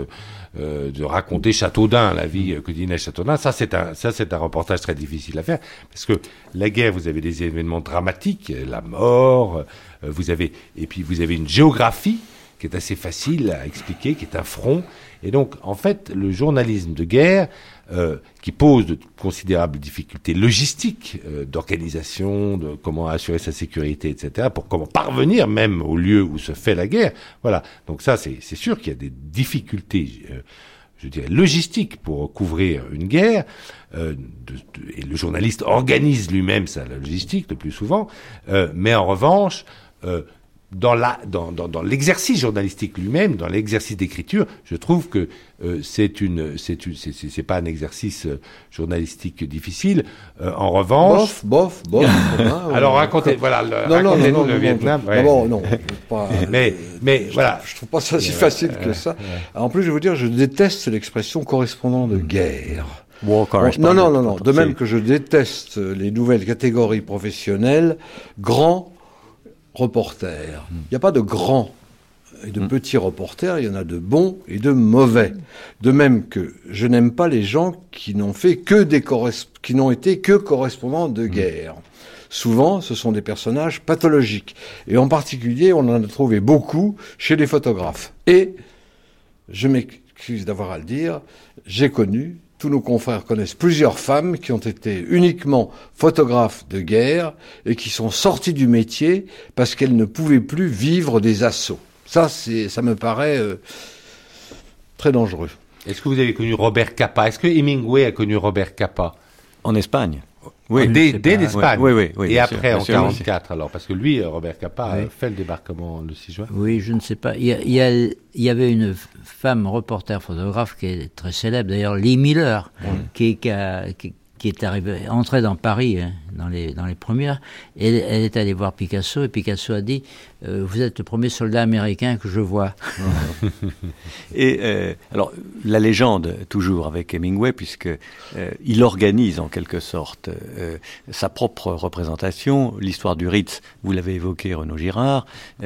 euh, de raconter Châteaudun, la vie quotidienne à Châteaudun. Ça, c'est un, ça, c'est un reportage très difficile à faire parce que la guerre, vous avez des événements dramatiques, la mort, euh, vous avez, et puis vous avez une géographie qui est assez facile à expliquer, qui est un front. Et donc, en fait, le journalisme de guerre, euh, qui pose de considérables difficultés logistiques, euh, d'organisation, de comment assurer sa sécurité, etc., pour comment parvenir même au lieu où se fait la guerre. Voilà. Donc ça, c'est sûr qu'il y a des difficultés. Euh, je dirais, logistiques pour couvrir une guerre, euh, de, de, et le journaliste organise lui-même sa logistique le plus souvent, euh, mais en revanche, euh, dans la dans, dans, dans l'exercice journalistique lui-même, dans l'exercice d'écriture, je trouve que euh, c'est une c'est une c'est- c'est c'est pas un exercice euh, journalistique difficile. Euh, en revanche, bof, bof, bof. hein, Alors racontez voilà le, Non, non, racontez-nous non, le non, Vietnam. non, ouais. d'abord, non, je pas, mais mais voilà. Je trouve pas ça si facile ouais, que ça. ouais. En plus, je vais vous dire, je déteste l'expression correspondant de guerre. Bon, non, non, non, non. De même que je déteste les nouvelles catégories professionnelles, grands reporters. Il n'y a pas de grands et de petits reporters, il y en a de bons et de mauvais. De même que je n'aime pas les gens qui n'ont fait que des corres- qui n'ont été que correspondants de guerre. Souvent, ce sont des personnages pathologiques. Et en particulier, on en a trouvé beaucoup chez les photographes. Et je m'excuse d'avoir à le dire, j'ai connu, tous nos confrères connaissent plusieurs femmes qui ont été uniquement photographes de guerre et qui sont sorties du métier parce qu'elles ne pouvaient plus vivre des assauts. Ça, c'est, ça me paraît euh, très dangereux. Est-ce que vous avez connu Robert Capa? Est-ce que Hemingway a connu Robert Capa? En Espagne. Oui, dès, l'Espagne. Oui, oui, oui, Et après, sûr, en sûr, 44, alors, parce que lui, euh, Robert Capa, a Oui. fait le débarquement le 6 juin. Oui, je ne sais pas. Il y, a- il y a- il y avait une femme reporter photographe qui est très célèbre, d'ailleurs, Lee Miller, qui, qui, a- qui- qui est arrivée, entrée dans Paris hein, dans les dans les premières. Et elle, est allée voir Picasso et Picasso a dit euh, Vous êtes le premier soldat américain que je vois. Et euh, alors la légende toujours avec Hemingway puisque euh, il organise en quelque sorte sa propre représentation. L'histoire du Ritz, vous l'avez évoqué, Renaud Girard. on-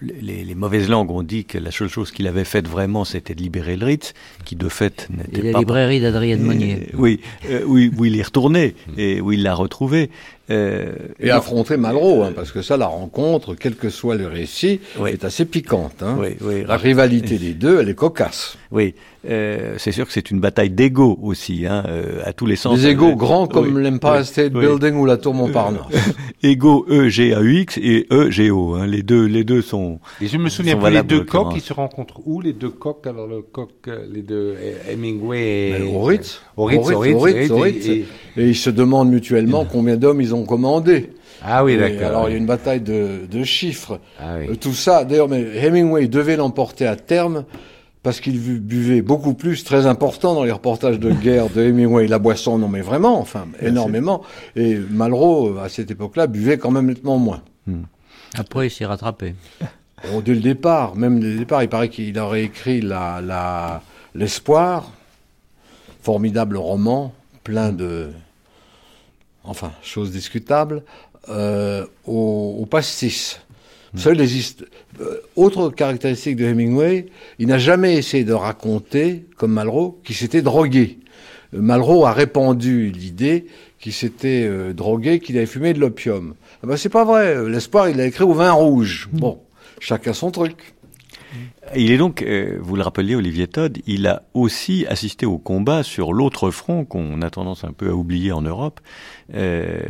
les, les mauvaises langues ont dit que la seule chose qu'il avait faite vraiment, c'était de libérer le Ritz, qui de fait n'était Et la pas librairie d'Adrien Monnier. Oui, oui, où il est retourné et où il l'a retrouvé. Euh, Et affronter Malraux, hein, parce que ça, la rencontre, quel que soit le récit, est assez piquante. Hein. Oui, oui. La rivalité des deux, elle est cocasse. Oui, euh, c'est sûr que c'est une bataille d'ego aussi, hein, euh, à tous les sens. Des égaux Euh, grands comme oui, l'Empire oui, State oui. Building ou la Tour Montparnasse. Ego E G A U X et E G O. Hein, les deux, les deux sont. Et je me souviens plus, les deux coqs, ils se rencontrent où Les deux coqs, alors le coq, euh, les deux, euh, Hemingway et... Mais Au Ritz. Au Ritz, au Ritz, au Ritz, au et- et- Et ils se demandent mutuellement combien d'hommes ils ont commandé. Ah oui, d'accord. Alors il y a une bataille de, de chiffres. Euh, Tout ça, d'ailleurs, mais Hemingway devait l'emporter à terme parce qu'il bu- buvait beaucoup plus, très important dans les reportages de guerre de Hemingway. La boisson, non mais vraiment, enfin, énormément. Et Malraux, à cette époque-là, buvait quand même nettement moins. Après, il s'est rattrapé. Bon, dès le départ, même dès le départ, il paraît qu'il aurait écrit la, la, L'Espoir, formidable roman, plein de, enfin, choses discutables, euh, au, au pastis. Vous savez, les hist- euh, autre caractéristique de Hemingway, il n'a jamais essayé de raconter, comme Malraux, qu'il s'était drogué. Euh, Malraux a répandu l'idée qu'il s'était euh, drogué, qu'il avait fumé de l'opium. Ah ben, c'est pas vrai. L'espoir, il a écrit au vin rouge. Bon, chacun son truc. Il est donc, euh, vous le rappeliez, Olivier Todd, il a aussi assisté au combat sur l'autre front qu'on a tendance un peu à oublier en Europe. Euh,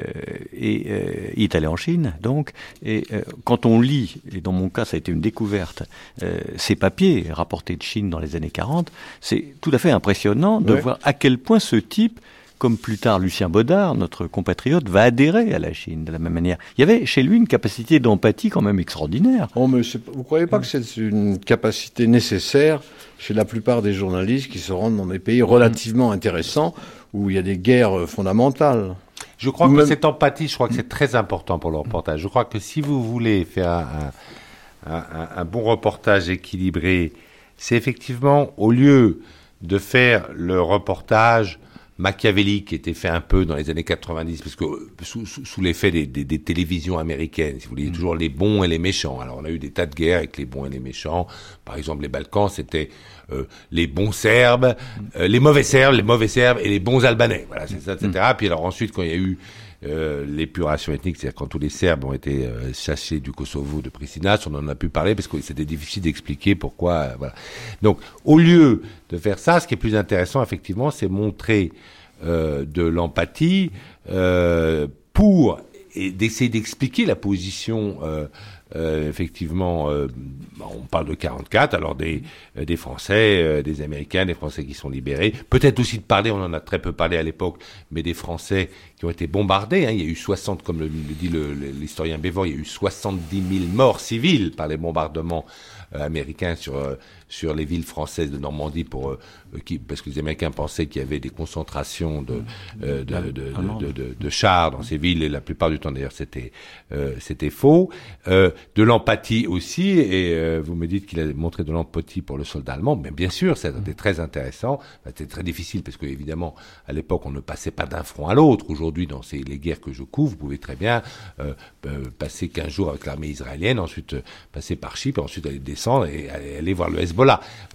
et euh, il est allé en Chine, donc. Et euh, quand on lit, et dans mon cas ça a été une découverte, euh, ces papiers rapportés de Chine dans les années 40, c'est tout à fait impressionnant de Ouais. voir à quel point ce type comme plus tard Lucien Baudard, notre compatriote, va adhérer à la Chine de la même manière. Il y avait chez lui une capacité d'empathie quand même extraordinaire. Oh, mais vous croyez pas que c'est une capacité nécessaire chez la plupart des journalistes qui se rendent dans des pays relativement intéressants où il y a des guerres fondamentales? Je crois que cette empathie, je crois que c'est très important pour le reportage. Je crois que si vous voulez faire un, un- un- un bon reportage équilibré, c'est effectivement, au lieu de faire le reportage machiavélique qui était fait un peu dans les années 90, parce que euh, sous, sous- sous l'effet des, des- des télévisions américaines, si vous voulez, a toujours les bons et les méchants. Alors on a eu des tas de guerres avec les bons et les méchants. Par exemple, les Balkans, c'était euh, les bons Serbes, euh, les mauvais Serbes, les mauvais Serbes et les bons Albanais. Voilà, c'est ça, etc. Puis alors ensuite, quand il y a eu euh, l'épuration ethnique, c'est-à-dire quand tous les Serbes ont été euh, chassés du Kosovo, de Pristina, on en a pu parler parce que c'était difficile d'expliquer pourquoi. euh, voilà. Donc, au lieu de faire ça, ce qui est plus intéressant, effectivement, c'est montrer euh, de l'empathie pour et d'essayer d'expliquer la position euh, effectivement, euh, on parle de 44, alors des, euh, des Français, des Américains, des Français qui sont libérés. Peut-être aussi de parler, on en a très peu parlé à l'époque, mais des Français qui ont été bombardés. Hein. Il y a eu 60, comme le, dit l'historien Bévor, il y a eu 70 000 morts civiles par les bombardements américains sur sur les villes françaises de Normandie pour euh, euh, qui parce que les Américains pensaient qu'il y avait des concentrations de euh, de, de, de, de, de- de chars dans ces villes et la plupart du temps d'ailleurs c'était euh, c'était faux. Euh, de l'empathie aussi et euh, vous me dites qu'il a montré de l'empathie pour le soldat allemand. Mais bien sûr c'était très intéressant. C'était très difficile parce que évidemment à l'époque on ne passait pas d'un front à l'autre. Aujourd'hui dans ces les guerres que je couvre vous pouvez très bien passer 15 jours avec l'armée israélienne ensuite passer par Chypre ensuite aller descendre et aller, aller voir le Hezbollah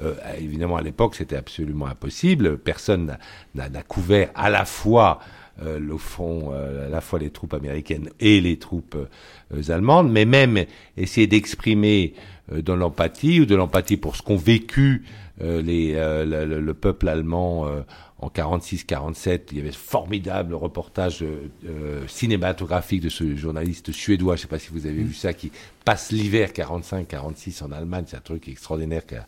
Euh, évidemment à l'époque c'était absolument impossible. Personne n'a- couvert à la fois euh, le front, euh, à la fois les troupes américaines et les troupes allemandes, mais même essayer d'exprimer de l'empathie ou de l'empathie pour ce qu'ont vécu les, le, le- le peuple allemand en 46-47. Il y avait ce formidable reportage euh, euh, cinématographique de ce journaliste suédois, je ne sais pas si vous avez vu ça, qui passe l'hiver 45-46 en Allemagne. C'est un truc extraordinaire qu'a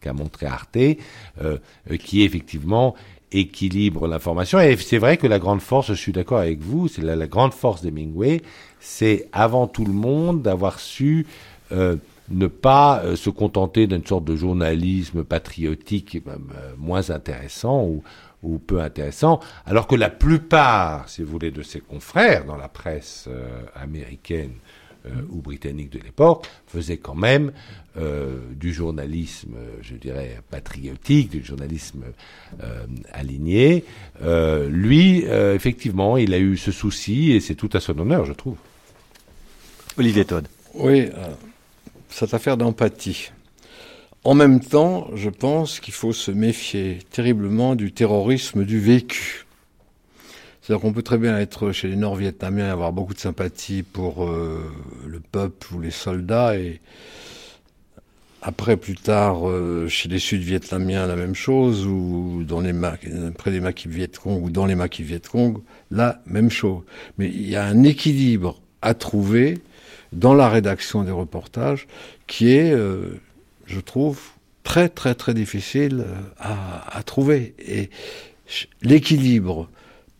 qu'a montré Arte, euh, euh, qui effectivement équilibre l'information. Et c'est vrai que la grande force, je suis d'accord avec vous, c'est la, la grande force d'Hemingway, c'est avant tout le monde d'avoir su euh, ne pas euh, se contenter d'une sorte de journalisme patriotique euh, moins intéressant ou, ou peu intéressant, alors que la plupart, si vous voulez, de ses confrères dans la presse euh, américaine euh, ou britannique de l'époque faisaient quand même euh, du journalisme, je dirais, patriotique, du journalisme euh, aligné. Euh, lui, euh, effectivement, il a eu ce souci et c'est tout à son honneur, je trouve. Olivier Todd. Oui, euh, cette affaire d'empathie. En même temps, je pense qu'il faut se méfier terriblement du terrorisme du vécu. C'est-à-dire qu'on peut très bien être chez les Nord-Vietnamiens et avoir beaucoup de sympathie pour euh, le peuple ou les soldats et après, plus tard, euh, chez les Sud-Vietnamiens, la même chose, ou dans les près des maquis Viet Cong ou dans les maquis Viet Cong, la même chose. Mais il y a un équilibre à trouver dans la rédaction des reportages qui est, euh, je trouve, très très très difficile euh, à, à trouver. Et l'équilibre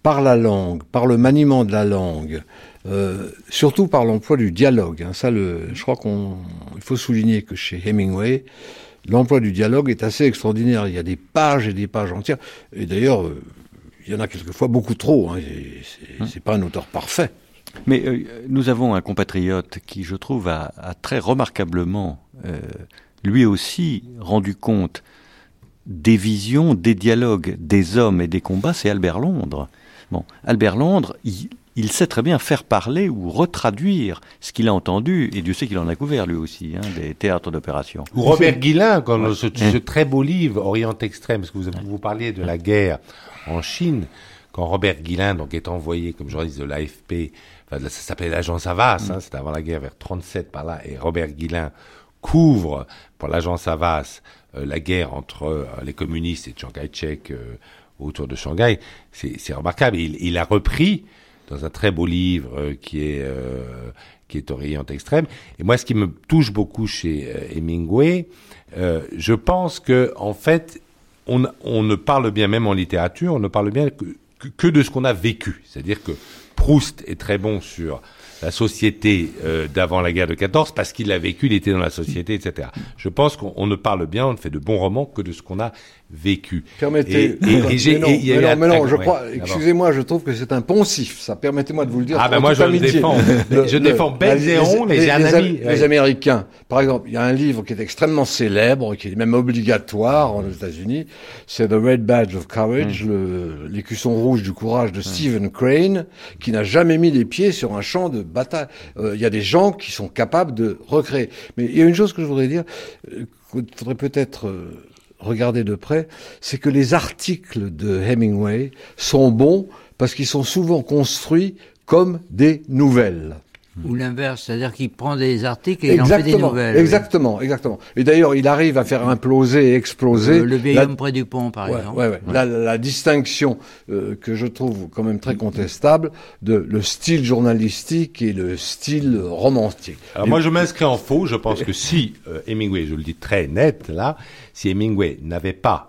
par la langue, par le maniement de la langue, euh, surtout par l'emploi du dialogue. hein. ça, le, je crois qu'on, il faut souligner que chez Hemingway, l'emploi du dialogue est assez extraordinaire. Il y a des pages et des pages entières. Et d'ailleurs, euh, il y en a quelquefois beaucoup trop. Hein. Et C'est pas un auteur parfait. Mais euh, nous avons un compatriote qui, je trouve, a, a très remarquablement, lui aussi, rendu compte des visions, des dialogues, des hommes et des combats, c'est Albert Londres. Bon, Albert Londres, il, il sait très bien faire parler ou retraduire ce qu'il a entendu, et Dieu sait qu'il en a couvert lui aussi, hein, des théâtres d'opération. Ou Robert Guillain, quand ce, Hein. ce très beau livre Orient Extrême, parce que vous, vous parliez de la guerre en Chine, quand Robert Guillain donc est envoyé comme journaliste de l'AFP, enfin, ça s'appelait l'agence Havas, hein, c'était avant la guerre vers 37 par là, et Robert Guillain couvre l'agence Havas euh, la guerre entre euh, les communistes et Chiang Kai-shek euh, autour de Shanghai, c'est remarquable. Il, il a repris dans un très beau livre qui est qui est Orient extrême. Et moi, ce qui me touche beaucoup chez euh, Hemingway, je pense que en fait, on, ne parle bien même en littérature, on ne parle bien que, que de ce qu'on a vécu. C'est-à-dire que Proust est très bon sur la société euh, d'avant la guerre de 14 parce qu'il l'a vécu, il était dans la société, etc. Je pense qu'on on ne parle bien, on ne fait de bons romans que de ce qu'on a vécu. Permettez. Et, et- et j'ai- mais non, et il y a mais eu non, un mais non, très- je crois. Excusez-moi, je trouve que c'est un poncif. Ça, permettez-moi de vous le dire. Ah, ben en moi, je le défends. Je défends mais j'ai un les, ami, les. Américains, par exemple, il y a un livre qui est extrêmement célèbre, qui est même obligatoire aux États-Unis. C'est The Red Badge of Courage, Mm. l'écusson rouge du courage de Stephen Crane, qui n'a jamais mis les pieds sur un champ de bataille. Euh, Il y a des gens qui sont capables de recréer. Mais il y a une chose que je voudrais dire, euh, faudrait peut-être euh, regarder de près, c'est que les articles de Hemingway sont bons parce qu'ils sont souvent construits comme des nouvelles. Ou l'inverse, c'est-à-dire qu'il prend des articles et il en fait des Exactement, nouvelles. exactement, exactement. Et d'ailleurs, il arrive à faire imploser et exploser. Le, le vieil la- homme près du pont, par Ouais, exemple. ouais, ouais. La, la distinction euh, que je trouve quand même très contestable de le style journalistique et le style romantique. Alors Et- moi, je m'inscris en faux. Je pense que si euh, Hemingway, je le dis très net là, si Hemingway n'avait pas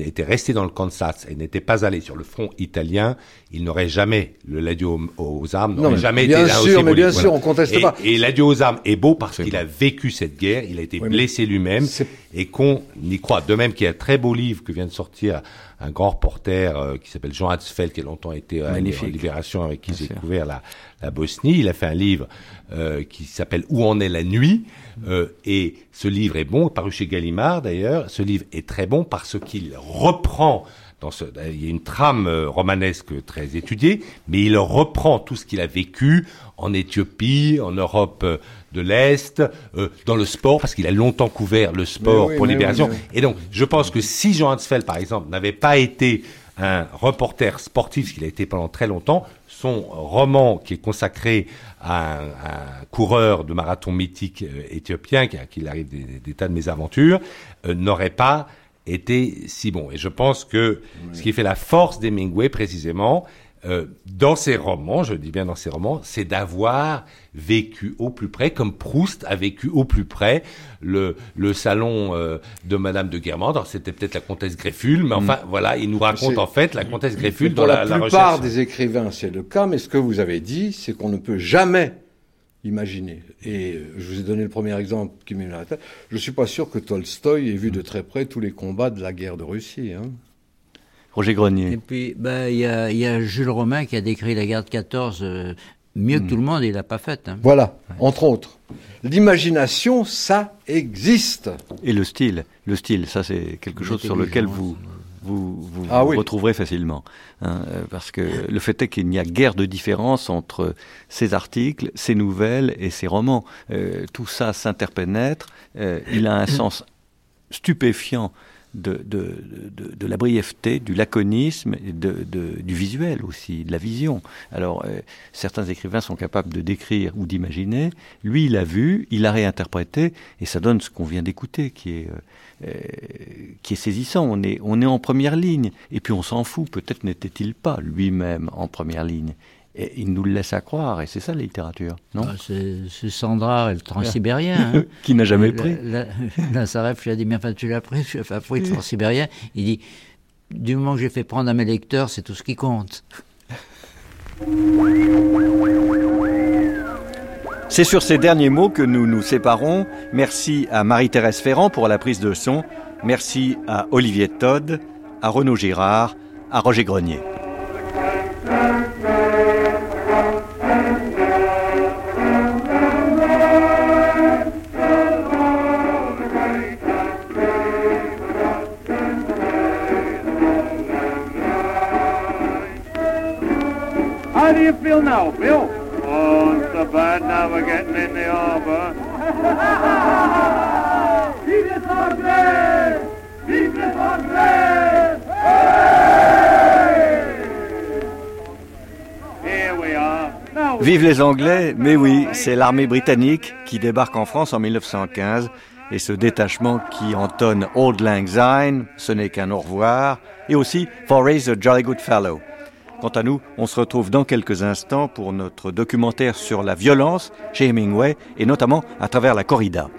était resté dans le Kansas et n'était pas allé sur le front italien, il n'aurait jamais le l'adieu aux, aux armes Non, n'aurait mais jamais bien été un sûr, aussi mais bien livre. sûr, on conteste et, pas. Et l'adieu aux armes est beau parce qu'il a vécu cette guerre, il a été Oui, blessé lui-même et qu'on y croit. De même qu'il y a un très beau livre que vient de sortir un grand reporter euh, qui s'appelle Jean Hatzfeld, qui a longtemps été euh, en Libération, avec qui j'ai découvert la, la Bosnie. Il a fait un livre euh, qui s'appelle Où en est la nuit Euh, Et ce livre est bon, paru chez Gallimard d'ailleurs. Ce livre est très bon parce qu'il reprend dans ce, il y a une trame euh, romanesque très étudiée, mais il reprend tout ce qu'il a vécu en Éthiopie, en Europe euh, de l'Est, euh, dans le sport, parce qu'il a longtemps couvert le sport oui, pour Libération. oui, mais oui. Et donc, je pense que si Jean Hansfeld, par exemple, n'avait pas été un reporter sportif, ce qu'il a été pendant très longtemps, son roman qui est consacré à un, un coureur de marathon mythique euh, éthiopien, qui, arrive des, des- des tas de mésaventures, euh, n'aurait pas été si bon. Et je pense que ce qui fait la force d'Hemingway, précisément, euh, dans ses romans, je dis bien dans ses romans, c'est d'avoir vécu au plus près, comme Proust a vécu au plus près le, le salon euh, de Madame de Guermantes. Alors c'était peut-être la comtesse Greffule, mais enfin voilà, il nous raconte en fait la comtesse Greffule dans la, la, la plupart des écrivains, c'est le cas, mais ce que vous avez dit, c'est qu'on ne peut jamais imaginer. Et euh, je vous ai donné le premier exemple qui m'est venu à la tête. Je suis pas sûr que Tolstoï ait vu de très près tous les combats de la guerre de Russie. Hein. Roger Grenier. Et puis, ben, il y, a, y a Jules Romain qui a décrit la guerre de 14 euh, mieux que tout le monde et il l'a pas faite. hein. Voilà, entre autres. L'imagination, ça existe. Et le style, le style, ça c'est quelque chose sur lequel vous vous, vous, Ah vous oui. retrouverez facilement. hein, euh, parce que le fait est qu'il n'y a guère de différence entre ces articles, ces nouvelles et ces romans. Euh, tout ça s'interpénètre. euh, il a un sens stupéfiant de, de, de, de la brièveté, du laconisme, de, du visuel aussi, de la vision. Alors, euh, certains écrivains sont capables de décrire ou d'imaginer. Lui, il a vu, il a réinterprété, et ça donne ce qu'on vient d'écouter, qui est, euh, qui est saisissant. On est, on est en première ligne, et puis on s'en fout. Peut-être n'était-il pas lui-même en première ligne. Et il nous le laisse à croire, et c'est ça la littérature, non? Ah, c'est Sandra, le transsibérien. hein. Qui n'a jamais La- pris. la- Lazareff lui a dit, mais enfin, tu l'as pris, tu l'as pris, le transsibérien. Il dit, du moment que j'ai fait prendre à mes lecteurs, c'est tout ce qui compte. C'est sur ces derniers mots que nous nous séparons. Merci à Marie-Thérèse Ferrand pour la prise de son. Merci à Olivier Todd, à Renaud Girard, à Roger Grenier. Bad now we're getting in the harbor. Vive les Anglais Vive les Anglais Here we are. Now Vive les Anglais, mais oui, c'est l'armée britannique qui débarque en France en 1915 et ce détachement qui entonne Old Lang Syne, ce n'est qu'un au revoir, et aussi For Raise a Jolly Good Fellow. Quant à nous, on se retrouve dans quelques instants pour notre documentaire sur la violence chez Hemingway et notamment à travers la corrida.